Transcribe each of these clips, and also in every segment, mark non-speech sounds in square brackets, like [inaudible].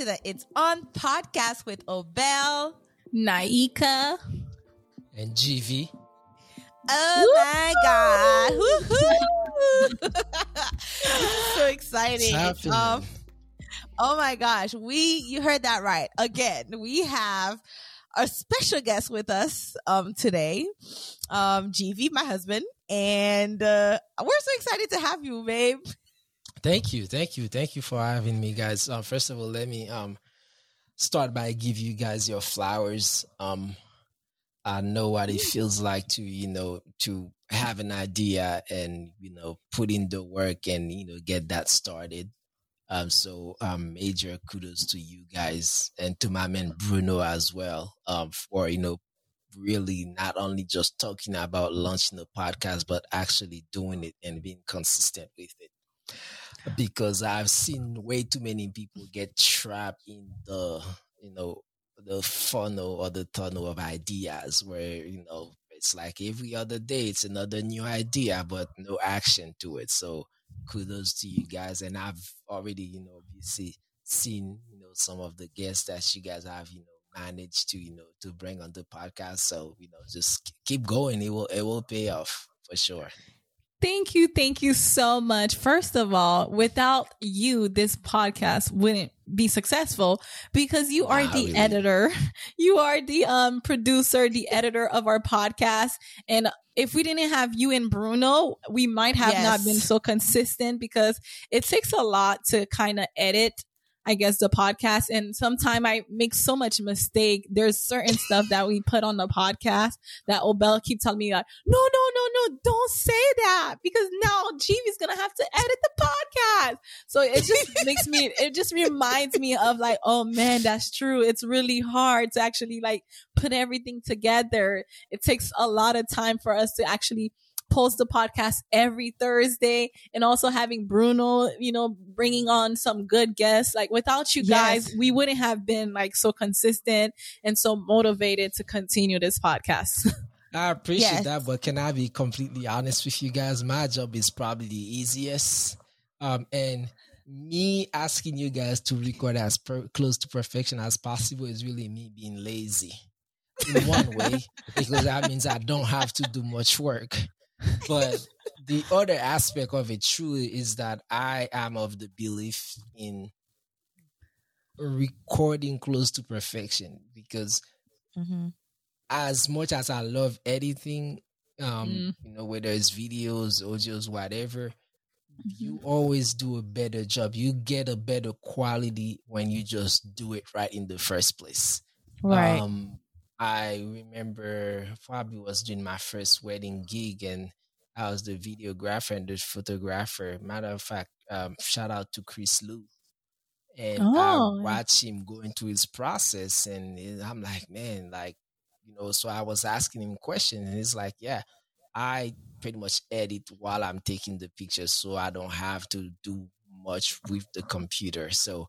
welcome to the It's On podcast with Obel, Naika, and GV. Oh my god! [laughs] so exciting! Um, oh my gosh, we you heard that right. Again, we have a special guest with us um today, um GV, my husband, and uh, we're so excited to have you, babe. Thank you, thank you, thank you for having me, guys. Uh, first of all, let me um start by give you guys your flowers. Um, I know what it feels like to you know to have an idea and you know put in the work and you know get that started. Um, so um, major kudos to you guys and to my man Bruno as well um, for you know really not only just talking about launching the podcast but actually doing it and being consistent with it because I've seen way too many people get trapped in the you know the funnel or the tunnel of ideas where you know it's like every other day it's another new idea but no action to it. So kudos to you guys and i've already you know obviously seen you know some of the guests that you guys have you know managed to you know to bring on the podcast. So you know just keep going. It will it will pay off for sure Thank you. Thank you so much. First of all, without you, this podcast wouldn't be successful because you are the editor. [laughs] You are the um, producer, the editor of our podcast. And if we didn't have you and Bruno, we might have yes. not been so consistent because it takes a lot to kind of edit I guess the podcast and sometimes I make so much mistake. There's certain stuff that we put on the podcast that Obel keep telling me like, no, no, no, no, don't say that because now is gonna have to edit the podcast. So it just [laughs] makes me, it just reminds me of like, oh man, that's true. It's really hard to actually like put everything together. It takes a lot of time for us to actually post the podcast every Thursday and also having Bruno, you know, bringing on some good guests. Like without you guys, yes. we wouldn't have been like so consistent and so motivated to continue this podcast. [laughs] I appreciate yes. that, but can I be completely honest with you guys? My job is probably the easiest. Um, and me asking you guys to record as per- close to perfection as possible is really me being lazy in one way [laughs] because that means I don't have to do much work but the other aspect of it truly is that I am of the belief in recording close to perfection because mm-hmm. as much as I love editing, um, mm. you know, whether it's videos, audios, whatever, mm-hmm. you always do a better job. You get a better quality when you just do it right in the first place. Right. Um, I remember probably was doing my first wedding gig and I was the videographer and the photographer. Matter of fact, um, shout out to Chris Lou. And oh. I watched him go into his process and I'm like, man, like, you know, so I was asking him questions and he's like, yeah, I pretty much edit while I'm taking the pictures so I don't have to do much with the computer. So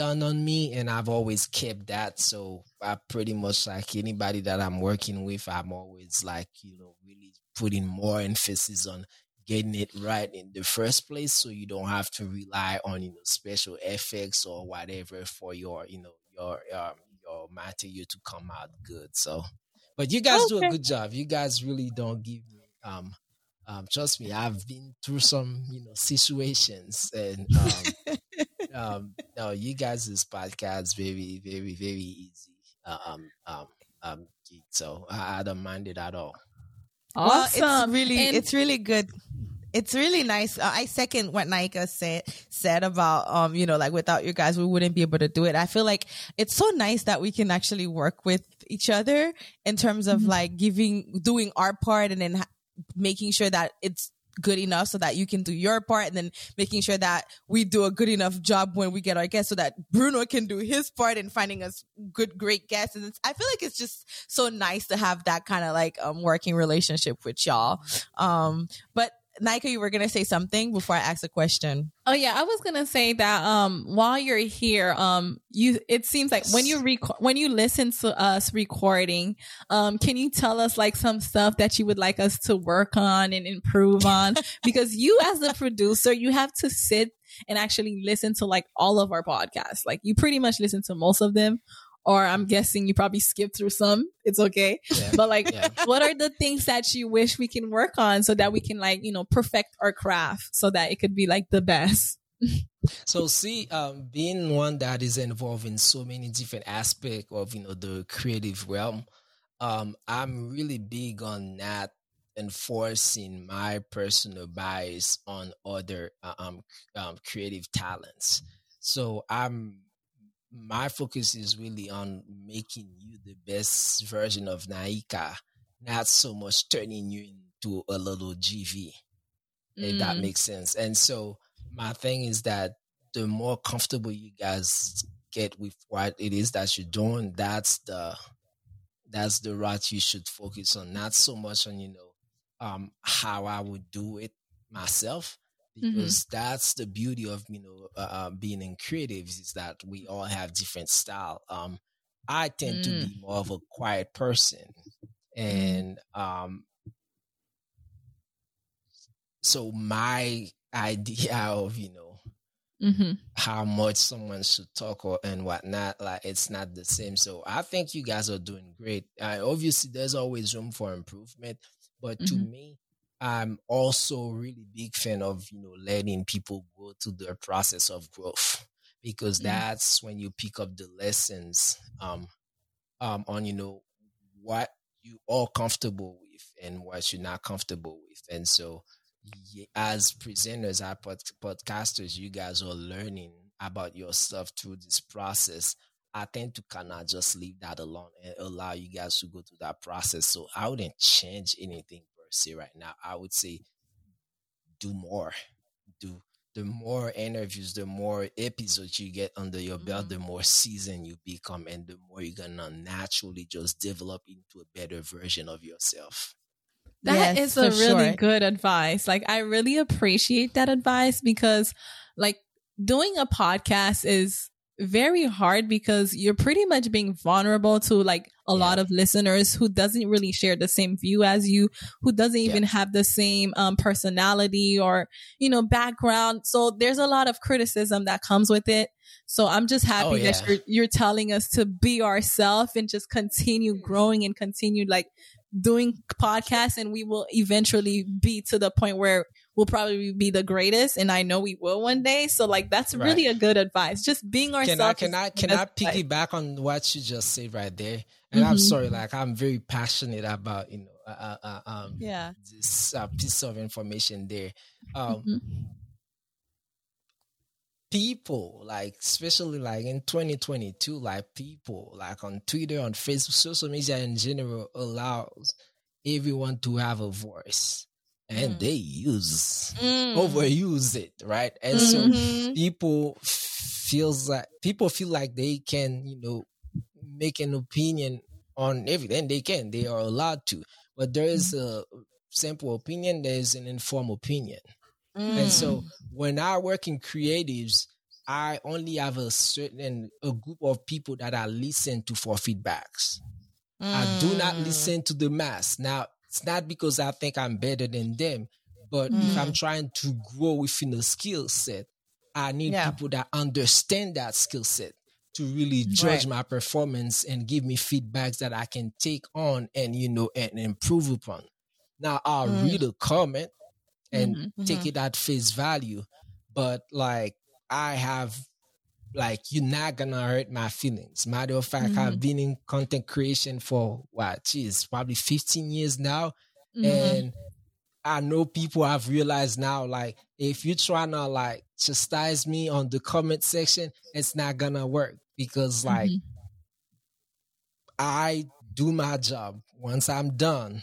done on me and I've always kept that. So I pretty much like anybody that I'm working with, I'm always like, you know, really putting more emphasis on getting it right in the first place so you don't have to rely on, you know, special effects or whatever for your, you know, your um, your material to come out good. So but you guys okay. do a good job. You guys really don't give me um um, trust me, I've been through some, you know, situations, and um, [laughs] um, no, you guys' podcast very, very, very easy. Uh, um, um, um, so I, I don't mind it at all. Awesome. Well, it's really, and- it's really good it's really nice. Uh, I second what Naika said said about um you know like without you guys we wouldn't be able to do it. I feel like it's so nice that we can actually work with each other in terms of mm-hmm. like giving doing our part and then ha- making sure that it's good enough so that you can do your part and then making sure that we do a good enough job when we get our guests so that Bruno can do his part in finding us good, great guests. And I feel like it's just so nice to have that kind of like um, working relationship with y'all. Um, but Naika, you were gonna say something before I ask a question. Oh yeah, I was gonna say that um while you're here, um you it seems like when you record when you listen to us recording, um can you tell us like some stuff that you would like us to work on and improve on? [laughs] because you as the producer, you have to sit and actually listen to like all of our podcasts. Like you pretty much listen to most of them or I'm guessing you probably skipped through some. It's okay. Yeah. But like, yeah. what are the things that you wish we can work on so that we can like, you know, perfect our craft so that it could be like the best? so see, um, being one that is involved in so many different aspects of, you know, the creative realm, um, I'm really big on not enforcing my personal bias on other uh, um, um, creative talents. So I'm my focus is really on making you the best version of Naika, not so much turning you into a little GV, mm. if that mm. makes sense. And so my thing is that the more comfortable you guys get with what it is that you're doing, that's the that's the route you should focus on. Not so much on, you know, um how I would do it myself. Because mm-hmm. that's the beauty of you know uh, uh, being in creatives is that we all have different style um i tend mm. to be more of a quiet person mm. and um so my idea [laughs] of you know mm-hmm. how much someone should talk or and whatnot like it's not the same so i think you guys are doing great uh, obviously there's always room for improvement but mm-hmm. to me I'm also really big fan of you know letting people go through their process of growth because mm-hmm. that's when you pick up the lessons um um on you know what you are comfortable with and what you're not comfortable with and so as presenters as pod- podcasters you guys are learning about yourself through this process I tend to kind of just leave that alone and allow you guys to go through that process. So I wouldn't change anything say right now. I would say do more. Do the more interviews, the more episodes you get under your belt, mm-hmm. the more seasoned you become, and the more you're gonna naturally just develop into a better version of yourself. That yes, is a really sure. good advice. Like I really appreciate that advice because like doing a podcast is very hard because you're pretty much being vulnerable to like a yeah. lot of listeners who doesn't really share the same view as you, who doesn't even yeah. have the same um, personality or, you know, background. So there's a lot of criticism that comes with it. So I'm just happy oh, yeah. that you're, you're telling us to be ourselves and just continue growing and continue like doing podcasts and we will eventually be to the point where we'll probably be the greatest and I know we will one day. So like that's right. really a good advice. Just being ourselves. Can I can I, can I piggyback on what you just said right there? And mm-hmm. I'm sorry, like I'm very passionate about, you know, uh, uh, uh um yeah this uh, piece of information there. Um mm-hmm. people like especially like in 2022 like people like on twitter on facebook social media in general allows everyone to have a voice and mm. they use mm. overuse it right and mm-hmm. so people feels like people feel like they can you know make an opinion on everything they can they are allowed to but there is mm. a simple opinion there is an informed opinion and so mm. when i work in creatives i only have a certain a group of people that i listen to for feedbacks I do not mm. listen to the mass. Now, it's not because I think I'm better than them, but mm. if I'm trying to grow within a skill set, I need yeah. people that understand that skill set to really judge right. my performance and give me feedbacks that I can take on and you know and improve upon. Now I'll mm. read a comment and mm-hmm, take mm-hmm. it at face value, but like I have like you're not gonna hurt my feelings. Matter of fact, mm-hmm. I've been in content creation for what, geez, probably 15 years now. Mm-hmm. And I know people have realized now, like, if you're trying to like chastise me on the comment section, it's not gonna work because like mm-hmm. I do my job. Once I'm done,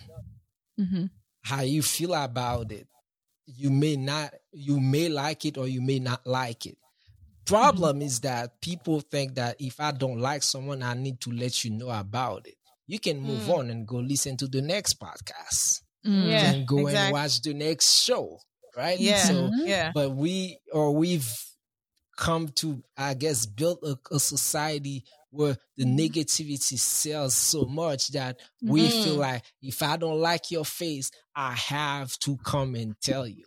mm-hmm. how you feel about it, you may not, you may like it or you may not like it problem is that people think that if I don't like someone, I need to let you know about it. You can move mm. on and go listen to the next podcast. Mm. Yeah, and go exactly. and watch the next show. Right? Yeah. So mm-hmm. yeah. But we or we've come to, I guess, build a, a society where the mm-hmm. negativity sells so much that we mm. feel like if I don't like your face, I have to come and tell you.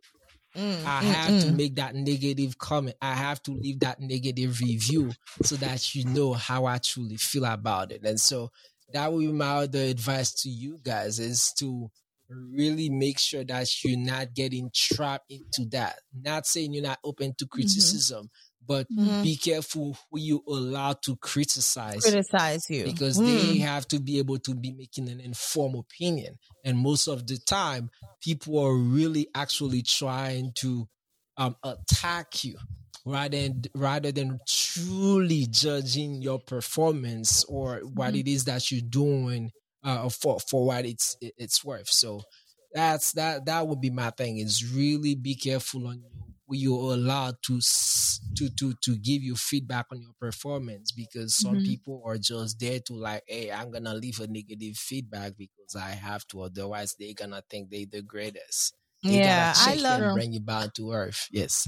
Mm, I mm, have mm, to make that negative comment. I have to leave that negative review so that you know how I truly feel about it. And so that would be my other advice to you guys is to really make sure that you're not getting trapped into that. Not saying you're not open to mm-hmm. criticism, mm-hmm but mm-hmm. be careful who you allow to criticize criticize you because mm. they have to be able to be making an informed opinion and most of the time people are really actually trying to um, attack you rather than rather than truly judging your performance or what mm-hmm. it is that you're doing uh, for for what it's it's worth. So that's that that would be my thing is really be careful on your you're allowed to to to to give you feedback on your performance because some mm-hmm. people are just there to like hey i'm gonna leave a negative feedback because i have to otherwise they're gonna think they're the greatest. They yeah i love bring you back to earth. Yes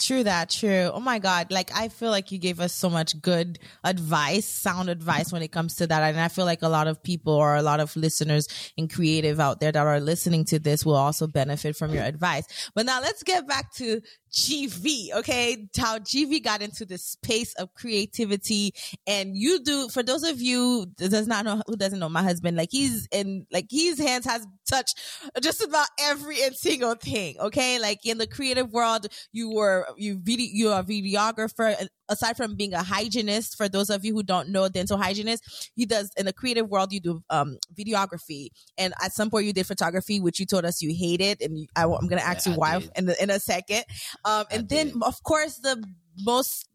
True that, true. Oh my God. Like, I feel like you gave us so much good advice, sound advice when it comes to that. And I feel like a lot of people or a lot of listeners and creative out there that are listening to this will also benefit from your advice. But now let's get back to GV, okay? How GV got into the space of creativity. And you do, for those of you does not know, who doesn't know my husband, like he's in, like his hands has touched just about every single thing, okay? Like in the creative world, you were, you video, you're a videographer, aside from being a hygienist, for those of you who don't know, dental hygienist, he does in the creative world. You do um, videography, and at some point you did photography, which you told us you hated, and you, I, am going to ask yeah, you why in the, in a second. Um, and then, did. of course, the most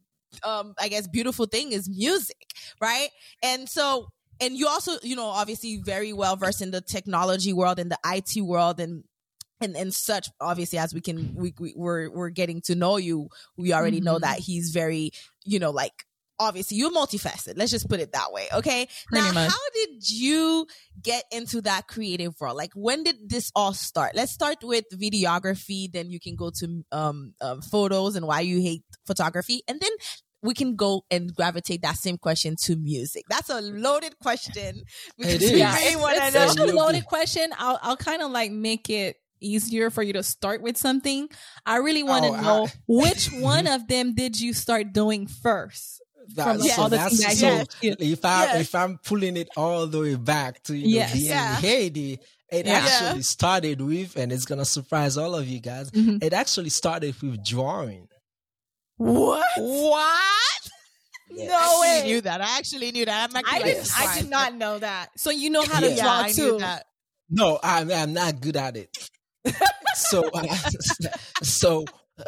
um, I guess beautiful thing is music, right? And so and you also, you know, obviously very well versed in the technology world and the IT world and and and such obviously as we can we, we we're we're getting to know you we already mm-hmm. know that he's very you know like obviously you're multifaceted let's just put it that way okay Pretty now much. how did you get into that creative world like when did this all start let's start with videography then you can go to um, um photos and why you hate photography and then we can go and gravitate that same question to music. That's a loaded question. It is. Yeah, it's, it's such a loaded question. I'll I'll kind of like make it easier for you to start with something. I really want to oh, know I, [laughs] which one of them did you start doing first? That, from so all the that's things so, if I yes. if I'm pulling it all the way back to you know yes. yeah. Haiti, it yeah. actually started with, and it's gonna surprise all of you guys. Mm-hmm. It actually started with drawing. What? What? Yes. No way. I knew that. I actually knew that. i I, did, I did not know that. So you know how to yeah, draw too. No, I'm, I'm not good at it so [laughs] so uh,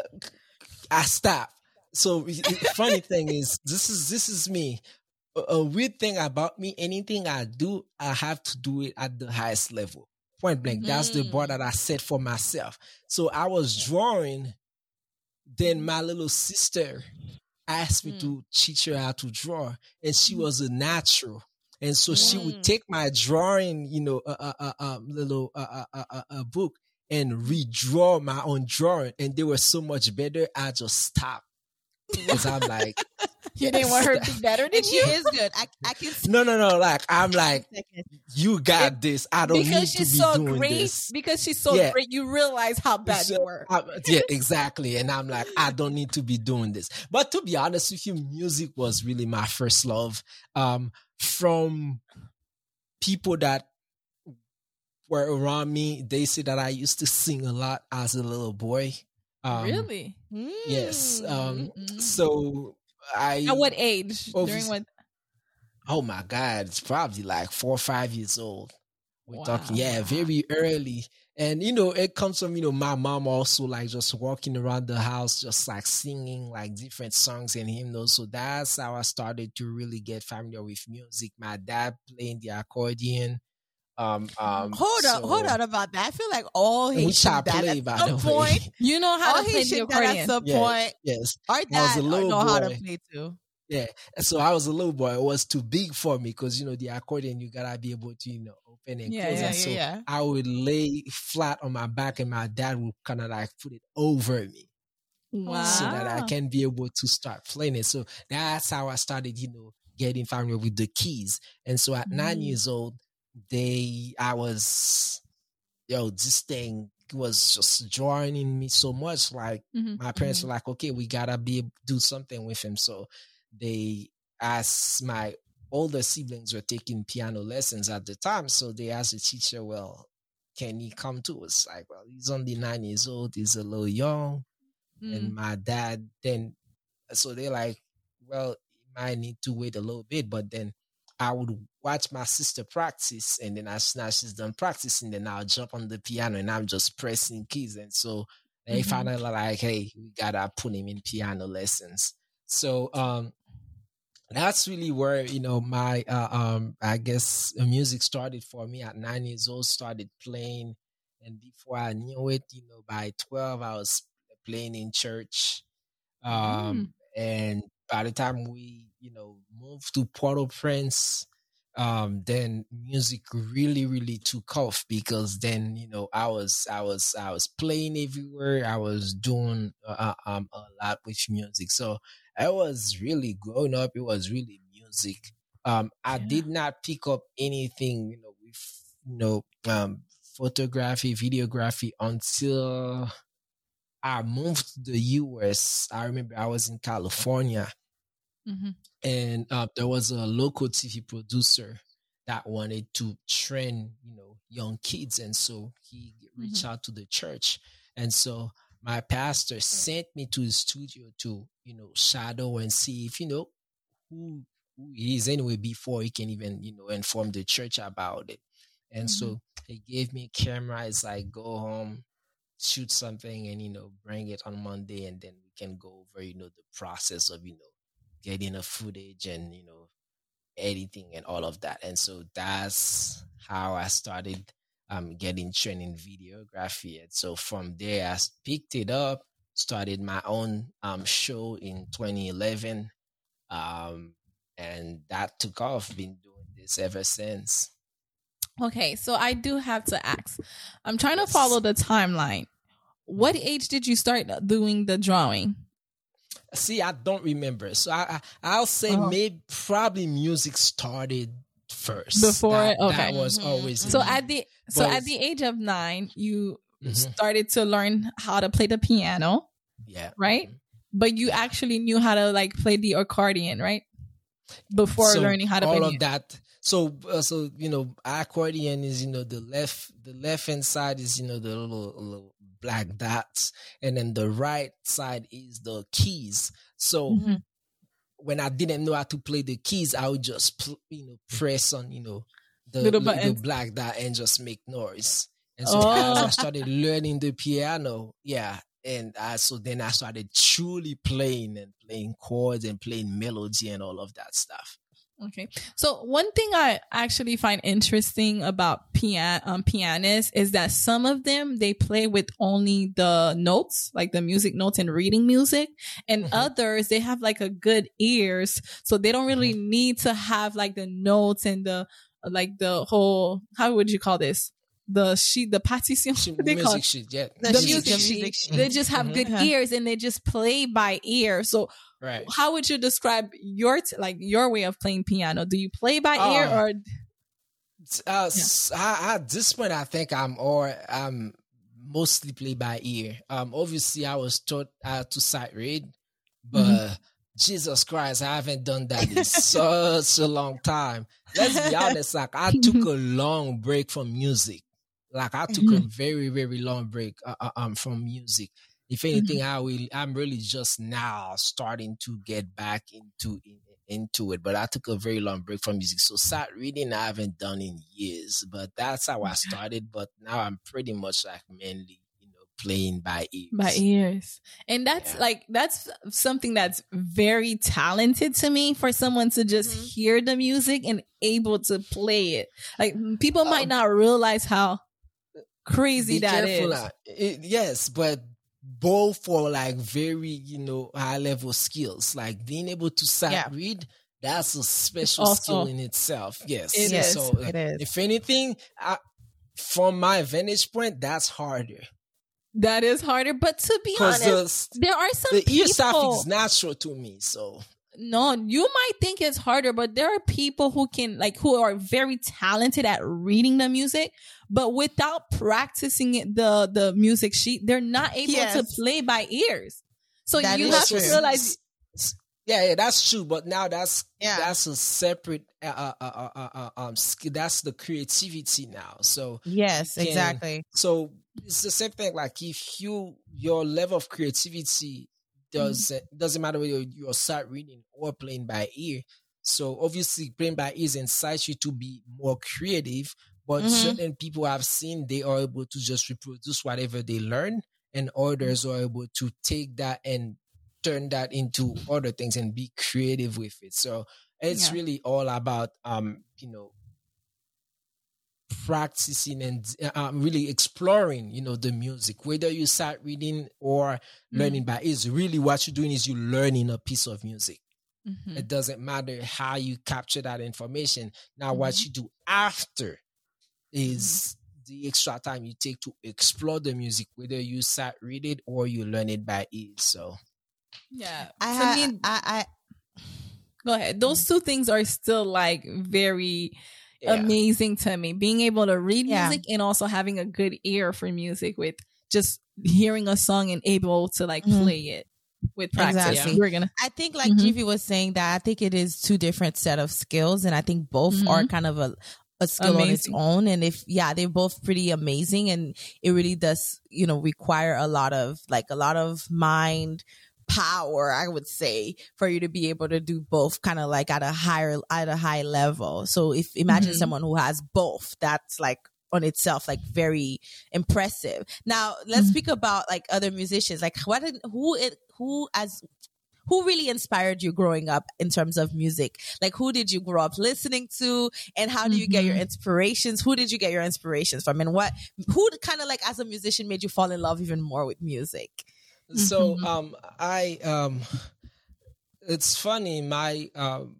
I stop. So funny thing is, this is this is me. A, weird thing about me, anything I do, I have to do it at the highest level. Point blank. Mm. That's the bar that I mm. set for myself. So I was drawing. Then my little sister asked me mm. to teach her how to draw, and she mm. was a natural. And so she would mm. take my drawing, you know, a uh, uh, uh, little uh, uh, uh, uh, book and redraw my own drawing, and they were so much better. I just stopped because I'm like, [laughs] you didn't want her to be better than you. She is good. I, I can. No, no, no. Like I'm like, you got it, this. I don't because need she's to be so doing great, this. Because she's so yeah. great, you realize how bad so, you were. I, yeah, exactly. And I'm like, I don't need to be doing this. But to be honest with you, music was really my first love. Um, from people that were around me, they say that I used to sing a lot as a little boy. Um, really? Yes. Um, mm-hmm. So I. At what age? During what? Oh my God! It's probably like four or five years old. We're wow. talking, yeah, very early. And you know, it comes from you know my mom also like just walking around the house, just like singing like different songs and hymns. So that's how I started to really get familiar with music. My dad playing the accordion. Um, um, hold so, on, hold on about that. I feel like all he should play at some point. [laughs] You know how all to play the accordion. At some point, yes. Our dad know boy. how to play too. Yeah, so I was a little boy. It was too big for me because you know the accordion you gotta be able to you know open and yeah, close. Yeah, and so yeah. I would lay flat on my back, and my dad would kind of like put it over me. Wow. So that I can be able to start playing it. So that's how I started, you know, getting familiar with the keys. And so at mm. nine years old, they I was yo, this thing was just drawing in me so much. Like mm-hmm. my parents mm-hmm. were like, okay, we gotta be do something with him. So they asked my older siblings were taking piano lessons at the time. So they asked the teacher, well, can he come to us? Like, well, he's only nine years old, he's a little young. Mm. And my dad then so they're like, well, he might need to wait a little bit, but then I would watch my sister practice, and then as soon as she's done practicing, then I'll jump on the piano and I'm just pressing keys. And so they mm-hmm. finally like, hey, we gotta put him in piano lessons. So um that's really where you know my uh, um I guess music started for me at nine years old. Started playing, and before I knew it, you know, by twelve I was playing in church. Um, mm. and by the time we you know moved to Port-au-Prince, um, then music really really took off because then you know I was I was I was playing everywhere. I was doing uh, uh um a lot with music, so I was really growing up. It was really music. Um, I yeah. did not pick up anything, you know, with you know, um, photography, videography until I moved to the US. I remember I was in California, mm-hmm. and uh, there was a local TV producer that wanted to train, you know, young kids, and so he reached mm-hmm. out to the church, and so my pastor sent me to his studio to, you know, shadow and see if, you know, who, who he is anyway before he can even, you know, inform the church about it. And mm-hmm. so he gave me a camera. It's like, go home, shoot something and, you know, bring it on Monday and then we can go over, you know, the process of, you know, getting a footage and, you know, editing and all of that. And so that's how I started um, getting trained in videography. And so from there, I picked it up, started my own um, show in 2011. Um, and that took off. Been doing this ever since. Okay, so I do have to ask. I'm trying to follow the timeline. What age did you start doing the drawing? See, I don't remember. So I, I will say uh-huh. maybe probably music started first. Before that, okay, that was mm-hmm. always so at the so at the age of nine, you mm-hmm. started to learn how to play the piano. Yeah, right. Mm-hmm. But you actually knew how to like play the accordion, right? Before so learning how to all of that. So, uh, so you know, accordion is you know the left the left hand side is you know the little, little black that. and then the right side is the keys. So mm-hmm when I didn't know how to play the keys, I would just pl- you know press on you know the little, little black dot and just make noise. And so oh. as I [laughs] started learning the piano, yeah, and I, so then I started truly playing and playing chords and playing melody and all of that stuff. Okay. So one thing I actually find interesting about pian- um, pianists is that some of them, they play with only the notes, like the music notes and reading music. And mm-hmm. others, they have like a good ears. So they don't really mm-hmm. need to have like the notes and the, like the whole, how would you call this? The she the partition. they [laughs] music call it? sheet, yeah. The, the music, sheet. sheet. They just have mm-hmm. good uh-huh. ears and they just play by ear. So, right. how would you describe your t- like your way of playing piano? Do you play by uh, ear or? Uh, yeah. at this point, I think I'm or I'm mostly play by ear. Um, obviously, I was taught uh, to sight read, but. Mm-hmm. Jesus Christ, I haven't done that in such a long time. Let's be [laughs] honest, like I took a long break from music. Like I took mm-hmm. a very very long break uh, uh, um from music. If anything, mm-hmm. I will. I'm really just now starting to get back into in, into it. But I took a very long break from music, so sight reading I haven't done in years. But that's how I started. But now I'm pretty much like mainly you know, playing by ears. By ears. And that's yeah. like that's something that's very talented to me for someone to just mm-hmm. hear the music and able to play it. Like people might um, not realize how crazy that is. It, yes, but both for like very, you know, high level skills, like being able to sight yeah. read. That's a special also, skill in itself. Yes, it is. So, it uh, is. if anything, I, from my vantage point, that's harder. That is harder, but to be honest, the, there are some the ear stuff is natural to me. So no, you might think it's harder, but there are people who can like who are very talented at reading the music, but without practicing the the music sheet, they're not able yes. to play by ears. So that you have true. to realize yeah, yeah, that's true. But now that's yeah. that's a separate uh, uh, uh, uh, uh um that's the creativity now. So yes, can, exactly. So it's the same thing. Like if you your level of creativity does mm-hmm. doesn't matter whether you're start reading or playing by ear. So obviously, playing by ears incites you to be more creative. But mm-hmm. certain people I've seen they are able to just reproduce whatever they learn, and others are able to take that and turn that into other things and be creative with it. So it's yeah. really all about um, you know, practicing and uh, um, really exploring, you know, the music. Whether you start reading or learning mm-hmm. by is really what you're doing is you're learning a piece of music. Mm-hmm. It doesn't matter how you capture that information. Now, mm-hmm. what you do after is mm-hmm. the extra time you take to explore the music, whether you start read it or you learn it by ear. So yeah. I, ha- me, I, I, go ahead. Those two things are still like very yeah. amazing to me. Being able to read yeah. music and also having a good ear for music with just hearing a song and able to like mm-hmm. play it with practice. Exactly. Yeah. We're gonna. I think like mm was saying that I think it is two different set of skills, and I think both mm-hmm. are kind of a a skill amazing. on its own. And if yeah, they're both pretty amazing, and it really does you know require a lot of like a lot of mind power, I would say, for you to be able to do both kind of like at a higher, at a high level. So if imagine mm-hmm. someone who has both, that's like on itself like very impressive. Now let's mm-hmm. speak about like other musicians. Like what who it who as who really inspired you growing up in terms of music? Like who did you grow up listening to and how do you mm-hmm. get your mm-hmm. inspirations? Who did you get your inspirations from and what who kind of like as a musician made you fall in love even more with music? So mm-hmm. um I um it's funny my um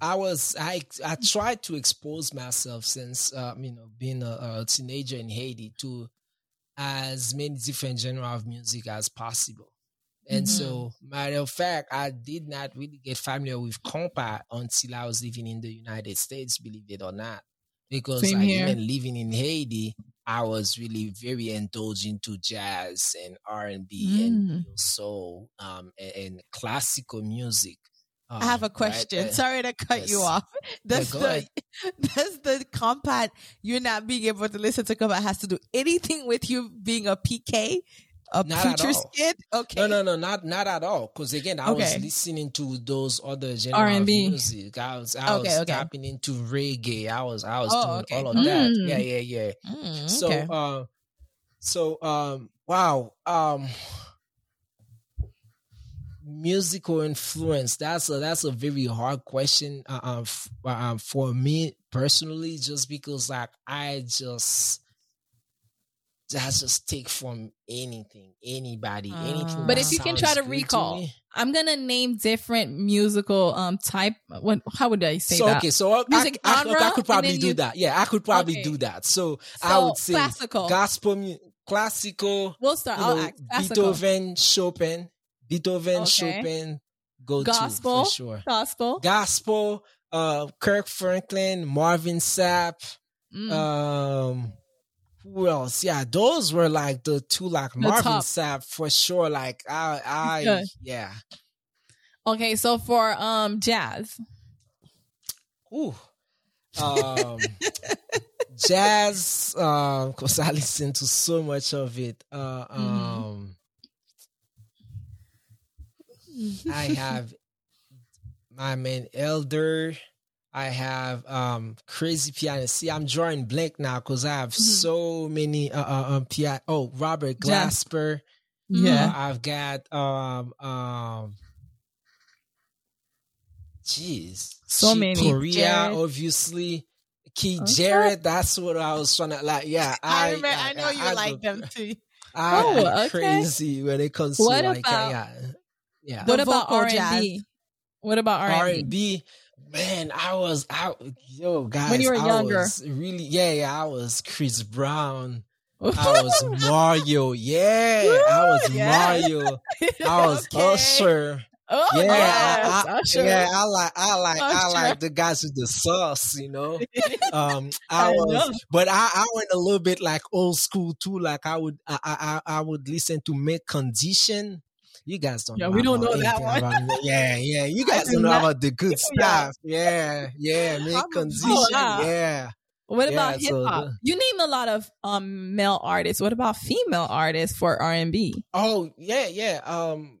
I was I I tried to expose myself since um, you know being a, a, teenager in Haiti to as many different genre of music as possible. And mm-hmm. so, matter of fact, I did not really get familiar with compa until I was living in the United States, believe it or not. Because Same like, even living in Haiti, I was really very indulged into jazz and R and B and soul um, and, and, classical music. Um, I have a question. Right? Sorry to cut yes. you off. [laughs] Does the [laughs] does the compa you're not being able to listen to compa has to do anything with you being a PK? A not preacher's kid? Okay. No, no, no, not not at all. Because again, I okay. was listening to those other genres of music. I was I okay, was okay. tapping into reggae. I was I was oh, doing all of mm. that. Yeah, yeah, yeah. Mm, so uh, so um wow. Um musical influence that's a that's a very hard question uh, uh, f- uh, for me personally just because like i just that's just stick from anything, anybody, uh, anything. But if you can try to recall, to I'm gonna name different musical um type. What? How would I say so, that? Okay, so Music I, I, I, I could probably do you, that. Yeah, I could probably okay. do that. So, so, I would say classical, gospel, classical. We'll start. You know, Beethoven, Chopin, Beethoven, okay. Chopin. Go gospel, to for sure. Gospel, gospel. Uh, Kirk Franklin, Marvin Sapp. Mm. Um who else? Yeah, those were like the two like Marvin Sapp for sure. Like I, I, yeah. Okay, so for um jazz. Ooh. Um [laughs] jazz, um, because I listen to so much of it. Uh, mm-hmm. um mm-hmm. [laughs] I have my man Elder. I have um crazy piano. See, I'm drawing blank now because I have mm-hmm. so many uh, uh um piano. Oh, Robert Glasper. Yeah, uh, I've got um um. Jeez, so many. Corea, Jarrett. obviously. Keith okay. Jarrett. That's what I was trying to like. Yeah, [laughs] I I, remember, I, I know you I, like them too. [laughs] I, oh, okay. crazy when it comes what to like about, yeah, yeah. What about R and B? What about R and B? Man, I was out. Yo, guys, when you were I younger, really, yeah, yeah, I was Chris Brown. I [laughs] was Mario. Yeah, I was. Mario. [laughs] I was okay. Usher. Oh, yeah, yes, I, I, sure. yeah, I like, I like, i I like the guys with the sauce, you know. [laughs] um, I, I was, know. but I, I went a little bit like old school too. Like I would, I, I, I would listen to Mint Condition. You guys don't. Know. Yeah, we don't know that one. About, yeah, yeah, you [laughs] guys don't know not, about the good stuff. Yeah, yeah, [laughs] Mint Condition. Yeah. What yeah, about hip hop? So you named a lot of um male artists. What about female artists for R and B? Oh yeah, yeah. Um,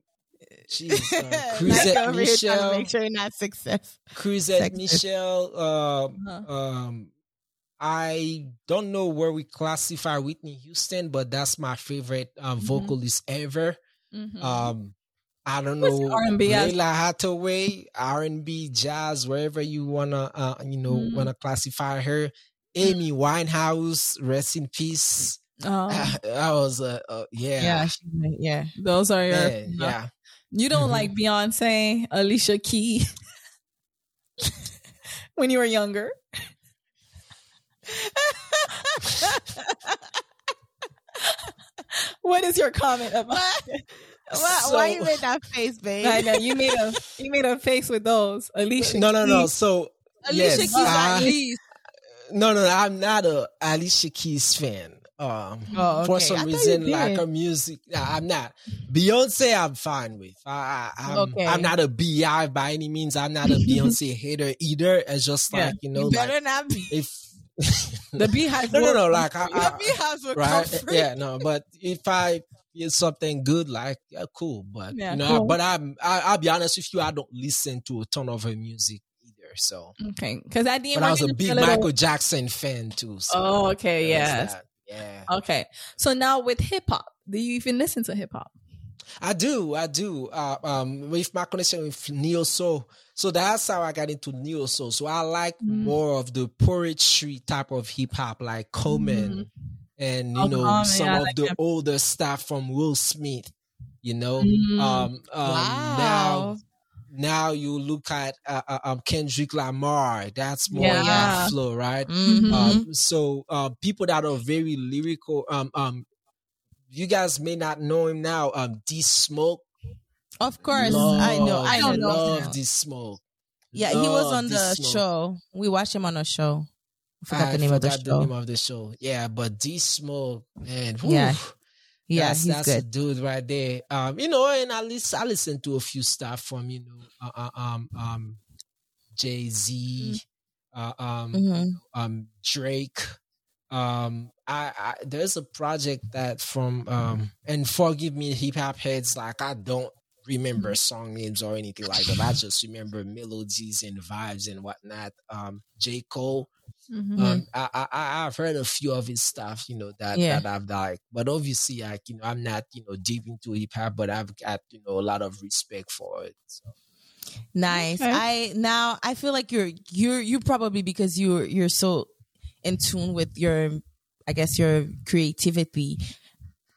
Jeez, uh, [laughs] Chrisette Michele. Make sure you're not success. Chrisette Michele. Uh, uh-huh. Um, I don't know where we classify Whitney Houston, but that's my favorite um, mm-hmm. vocalist ever. Mm-hmm. Um, I don't What's know R&B Lalah Hathaway, R and B, jazz, wherever you wanna, uh, you know, mm-hmm. wanna classify her. Amy Winehouse, rest in peace. Oh, [laughs] I was, uh, uh yeah, yeah, yeah. Those are your, yeah. yeah. You don't mm-hmm. like Beyonce, Alicia Key [laughs] when you were younger. [laughs] what is your comment about? Why, so, why you made that face, babe? I know you made a you made a face with those, Alicia. No, no, no. So Alicia yes, Keys, at least. No, no, I'm not a Alicia Keys fan. Um, oh, okay. for some reason, like her music, I'm not. Beyonce, I'm fine with. I, am okay. I'm not a BI by any means. I'm not a Beyonce [laughs] hater either. It's just like yeah. you know, you better like, not be. If [laughs] the beehive, no, no, no, like I, I, the beehives were right, eh, yeah, no, but if I hear something good, like yeah, cool, but yeah, you know, cool. but I'm, I, I'll be honest with you, I don't listen to a ton of her music either. so okay, because I didn't. But I was a big Michael Jackson fan too. So oh, okay, yes. Yeah. Okay. So now with hip hop, do you even listen to hip hop? I do, I do. Uh, um, with my connection with neo soul, so that's how I got into neo soul. So I like mm. more of the poetry type of hip hop, like Common, mm. and you oh, know some yeah, of like the him. older stuff from Will Smith. You know, mm. um, um, wow. now now you look at uh, uh, um, Kendrick Lamar. That's more yeah. that flow, right? Mm-hmm. Um, so uh, people that are very lyrical. Um, um, you guys may not know him now. Um, D Smoke. Of course, love, I know. I don't love D Smoke. Yeah, love he was on the show. We watched him on a show. I forgot I the name forgot of the show. The name of the show. Yeah, but D Smoke, man. Yeah. Yeah, that's, he's that's good. a dude right there. Um, you know, and at least I listen to a few stuff from you know, uh, uh um, um, Jay Z, mm-hmm. uh, um, mm-hmm. um, Drake. Um, I, I there's a project that from um, and forgive me, hip hop heads, like I don't remember mm-hmm. song names or anything like that. I just remember melodies and vibes and whatnot. Um, J Cole Mm-hmm. Um, I, I I've heard a few of his stuff, you know, that yeah. that I've liked, but obviously, like you know, I'm not you know deep into hip hop, but I've got you know a lot of respect for it. So. Nice. Okay. I now I feel like you're you're you probably because you're you're so in tune with your I guess your creativity.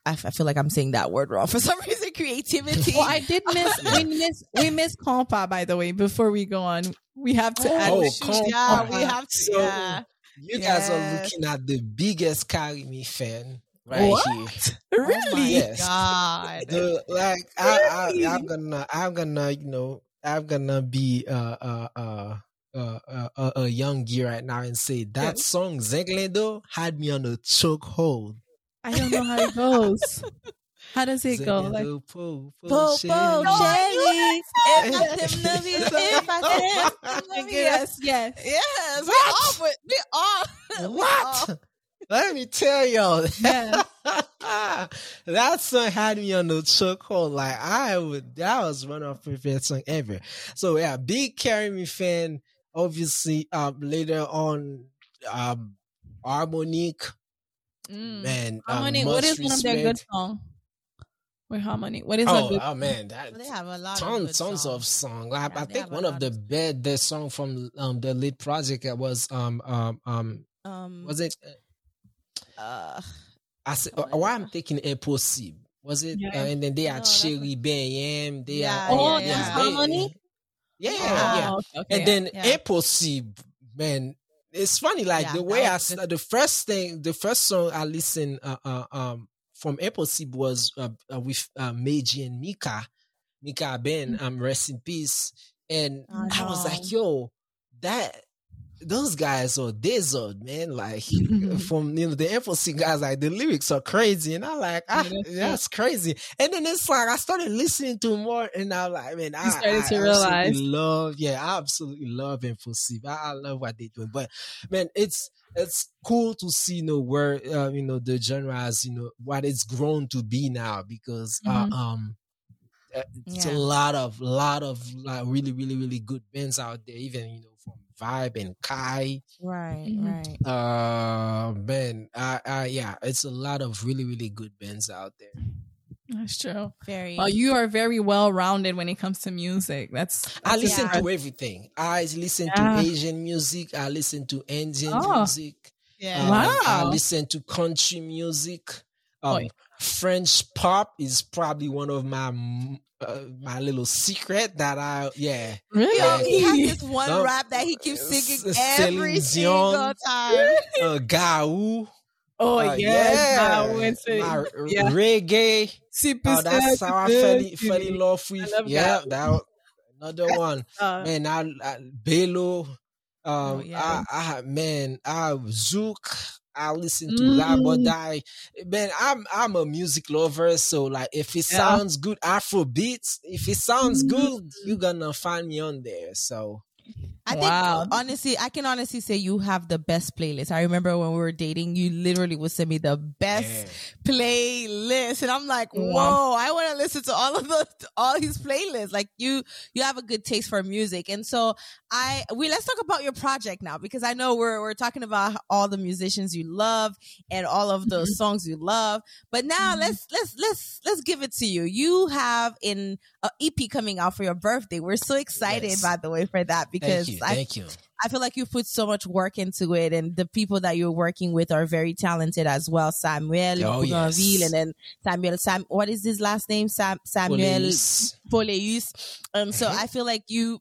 I, I feel like I'm saying that word wrong for some [laughs] reason. Creativity. well, I did miss [laughs] we miss we miss compa by the way. Before we go on, we have to add. Oh, yeah, we have to. So yeah. You guys are looking at the biggest Carimi fan right what? here. [laughs] Really? Oh yes. God. The, like really? I, I, am gonna, I'm gonna, you know, I'm gonna be uh uh uh. Uh, uh, uh, a young gear right now and say that yeah. song Zenglendo had me on a chokehold. I don't know how it goes. How does it go? Like po po shelly. [laughs] [laughs] Yes, yes, yes. We all, we all. [laughs] What? Let me tell y'all. Yeah. that song had me on the chokehold. Like I would, that was one of my favorite song ever. So yeah, big Carimi fan. Obviously, um, later on, um, Harmonik. Mm. Man, Harmonik. Um, what is one of their good song with harmony. What is oh, good- oh man, that, they have a lot tons, of tons songs. of songs. I, yeah, I think one of the best the song from um the lead project was um um um, um was it uh I said oh, why I'm taking impossible was it yeah. uh, and then they had no, Sherry Bam they yeah, had oh yeah, yeah. harmony yeah yeah, yeah. Okay, and then yeah. impossible man it's funny like the way I the first thing the first song I listened uh, uh um from Impossible was uh, uh, with uh, Meiji and Mika. Mika Ben, I'm um, rest in peace. And oh, I was like, yo, that those guys are desert, man. Like [laughs] from you know the emphasis guys, like the lyrics are crazy, and I'm like, ah, yeah, that's, that's crazy. And then it's like I started listening to more, and I'm like, man, you I started I, to I realize, love, yeah, I absolutely love Impossible. I, I love what they're doing, but man, it's it's cool to see you know where uh, you know the genre has you know what it's grown to be now because uh, mm-hmm. uh, um uh, it's yeah. a lot of lot of like really really really good bands out there even you know from vibe and kai right mm-hmm. right uh man uh, uh yeah it's a lot of really really good bands out there that's true. Very. Well, you are very well rounded when it comes to music. That's. that's I listen yeah. to everything. I listen yeah. to Asian music. I listen to Indian oh. music. Yeah. Um, wow. I listen to country music. Um, French pop is probably one of my uh, my little secret that I yeah. Really? Uh, he has this one um, rap that he keeps singing every single time. Uh, Gao. Oh uh, yes, yeah, my yeah. reggae. Super oh, that's how I fell, fell in love with. Yeah, that. that another [laughs] one. Uh, man, I, I Bello. Um, oh, yeah. I, I man, I Zouk. I listen to mm. that, but I, man, I'm I'm a music lover, so like if it yeah. sounds good, Afro beats. If it sounds mm. good, you're gonna find me on there. So I wow. think honestly, I can honestly say you have the best playlist. I remember when we were dating, you literally would send me the best playlist, and I'm like, whoa, I want to listen to all of the all these playlists. Like you, you have a good taste for music, and so I we let's talk about your project now because I know we're we're talking about all the musicians you love and all of the mm-hmm. songs you love, but now mm-hmm. let's let's let's let's give it to you. You have an EP coming out for your birthday. We're so excited, yes. by the way, for that because you. Thank you. I feel like you put so much work into it, and the people that you're working with are very talented as well. Samuel oh, yes. and then Samuel Sam. What is his last name? Sam Samuel Poleus. Um, so mm-hmm. I feel like you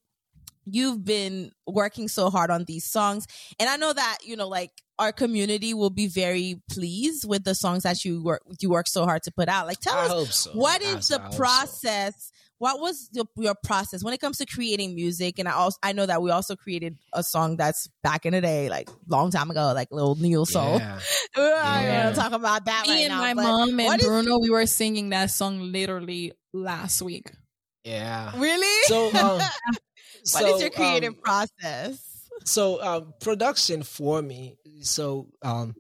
you've been working so hard on these songs, and I know that you know like our community will be very pleased with the songs that you work you work so hard to put out. Like, tell I us so. what is I, the I process? So what was your, your process when it comes to creating music? And I also I know that we also created a song that's back in the day, like long time ago, like little Neo Soul. Yeah. [laughs] I'm yeah. gonna talk about that. Me right and now, my mom and Bruno, is- we were singing that song literally last week. Yeah. Really? So, um, [laughs] what so, is your creative um, process? So, um, production for me. So, um,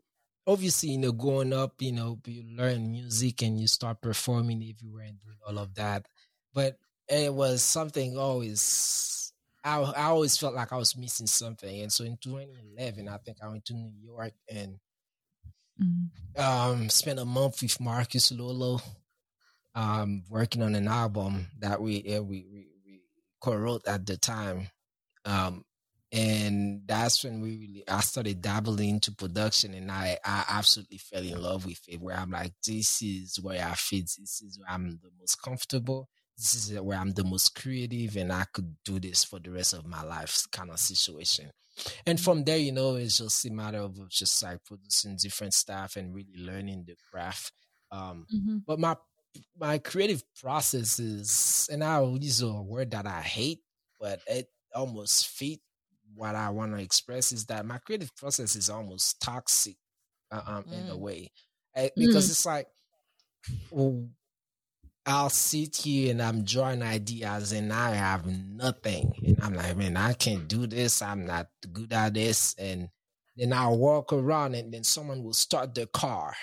obviously, you know, growing up, you know, you learn music and you start performing everywhere and doing all of that but it was something always I, I always felt like I was missing something. And so in 2011, I think I went to New York and mm. um, spent a month with Marcus Lolo, um, working on an album that we we we, we co-wrote at the time. Um, and that's when we really I started dabbling into production and I I absolutely fell in love with it where I'm like this is where I fit this is where I'm the most comfortable this is where I'm the most creative and I could do this for the rest of my life kind of situation. And from there, you know, it's just a matter of just like producing different stuff and really learning the craft. Um, mm-hmm. But my my creative process is, and I use a word that I hate, but it almost fit what I want to express is that my creative process is almost toxic uh, um, mm. in a mm. way, I, because mm. it's like, well, I'll sit here and I'm drawing ideas and I have nothing. And I'm like, man, I can't do this. I'm not good at this. And then I'll walk around and then someone will start the car.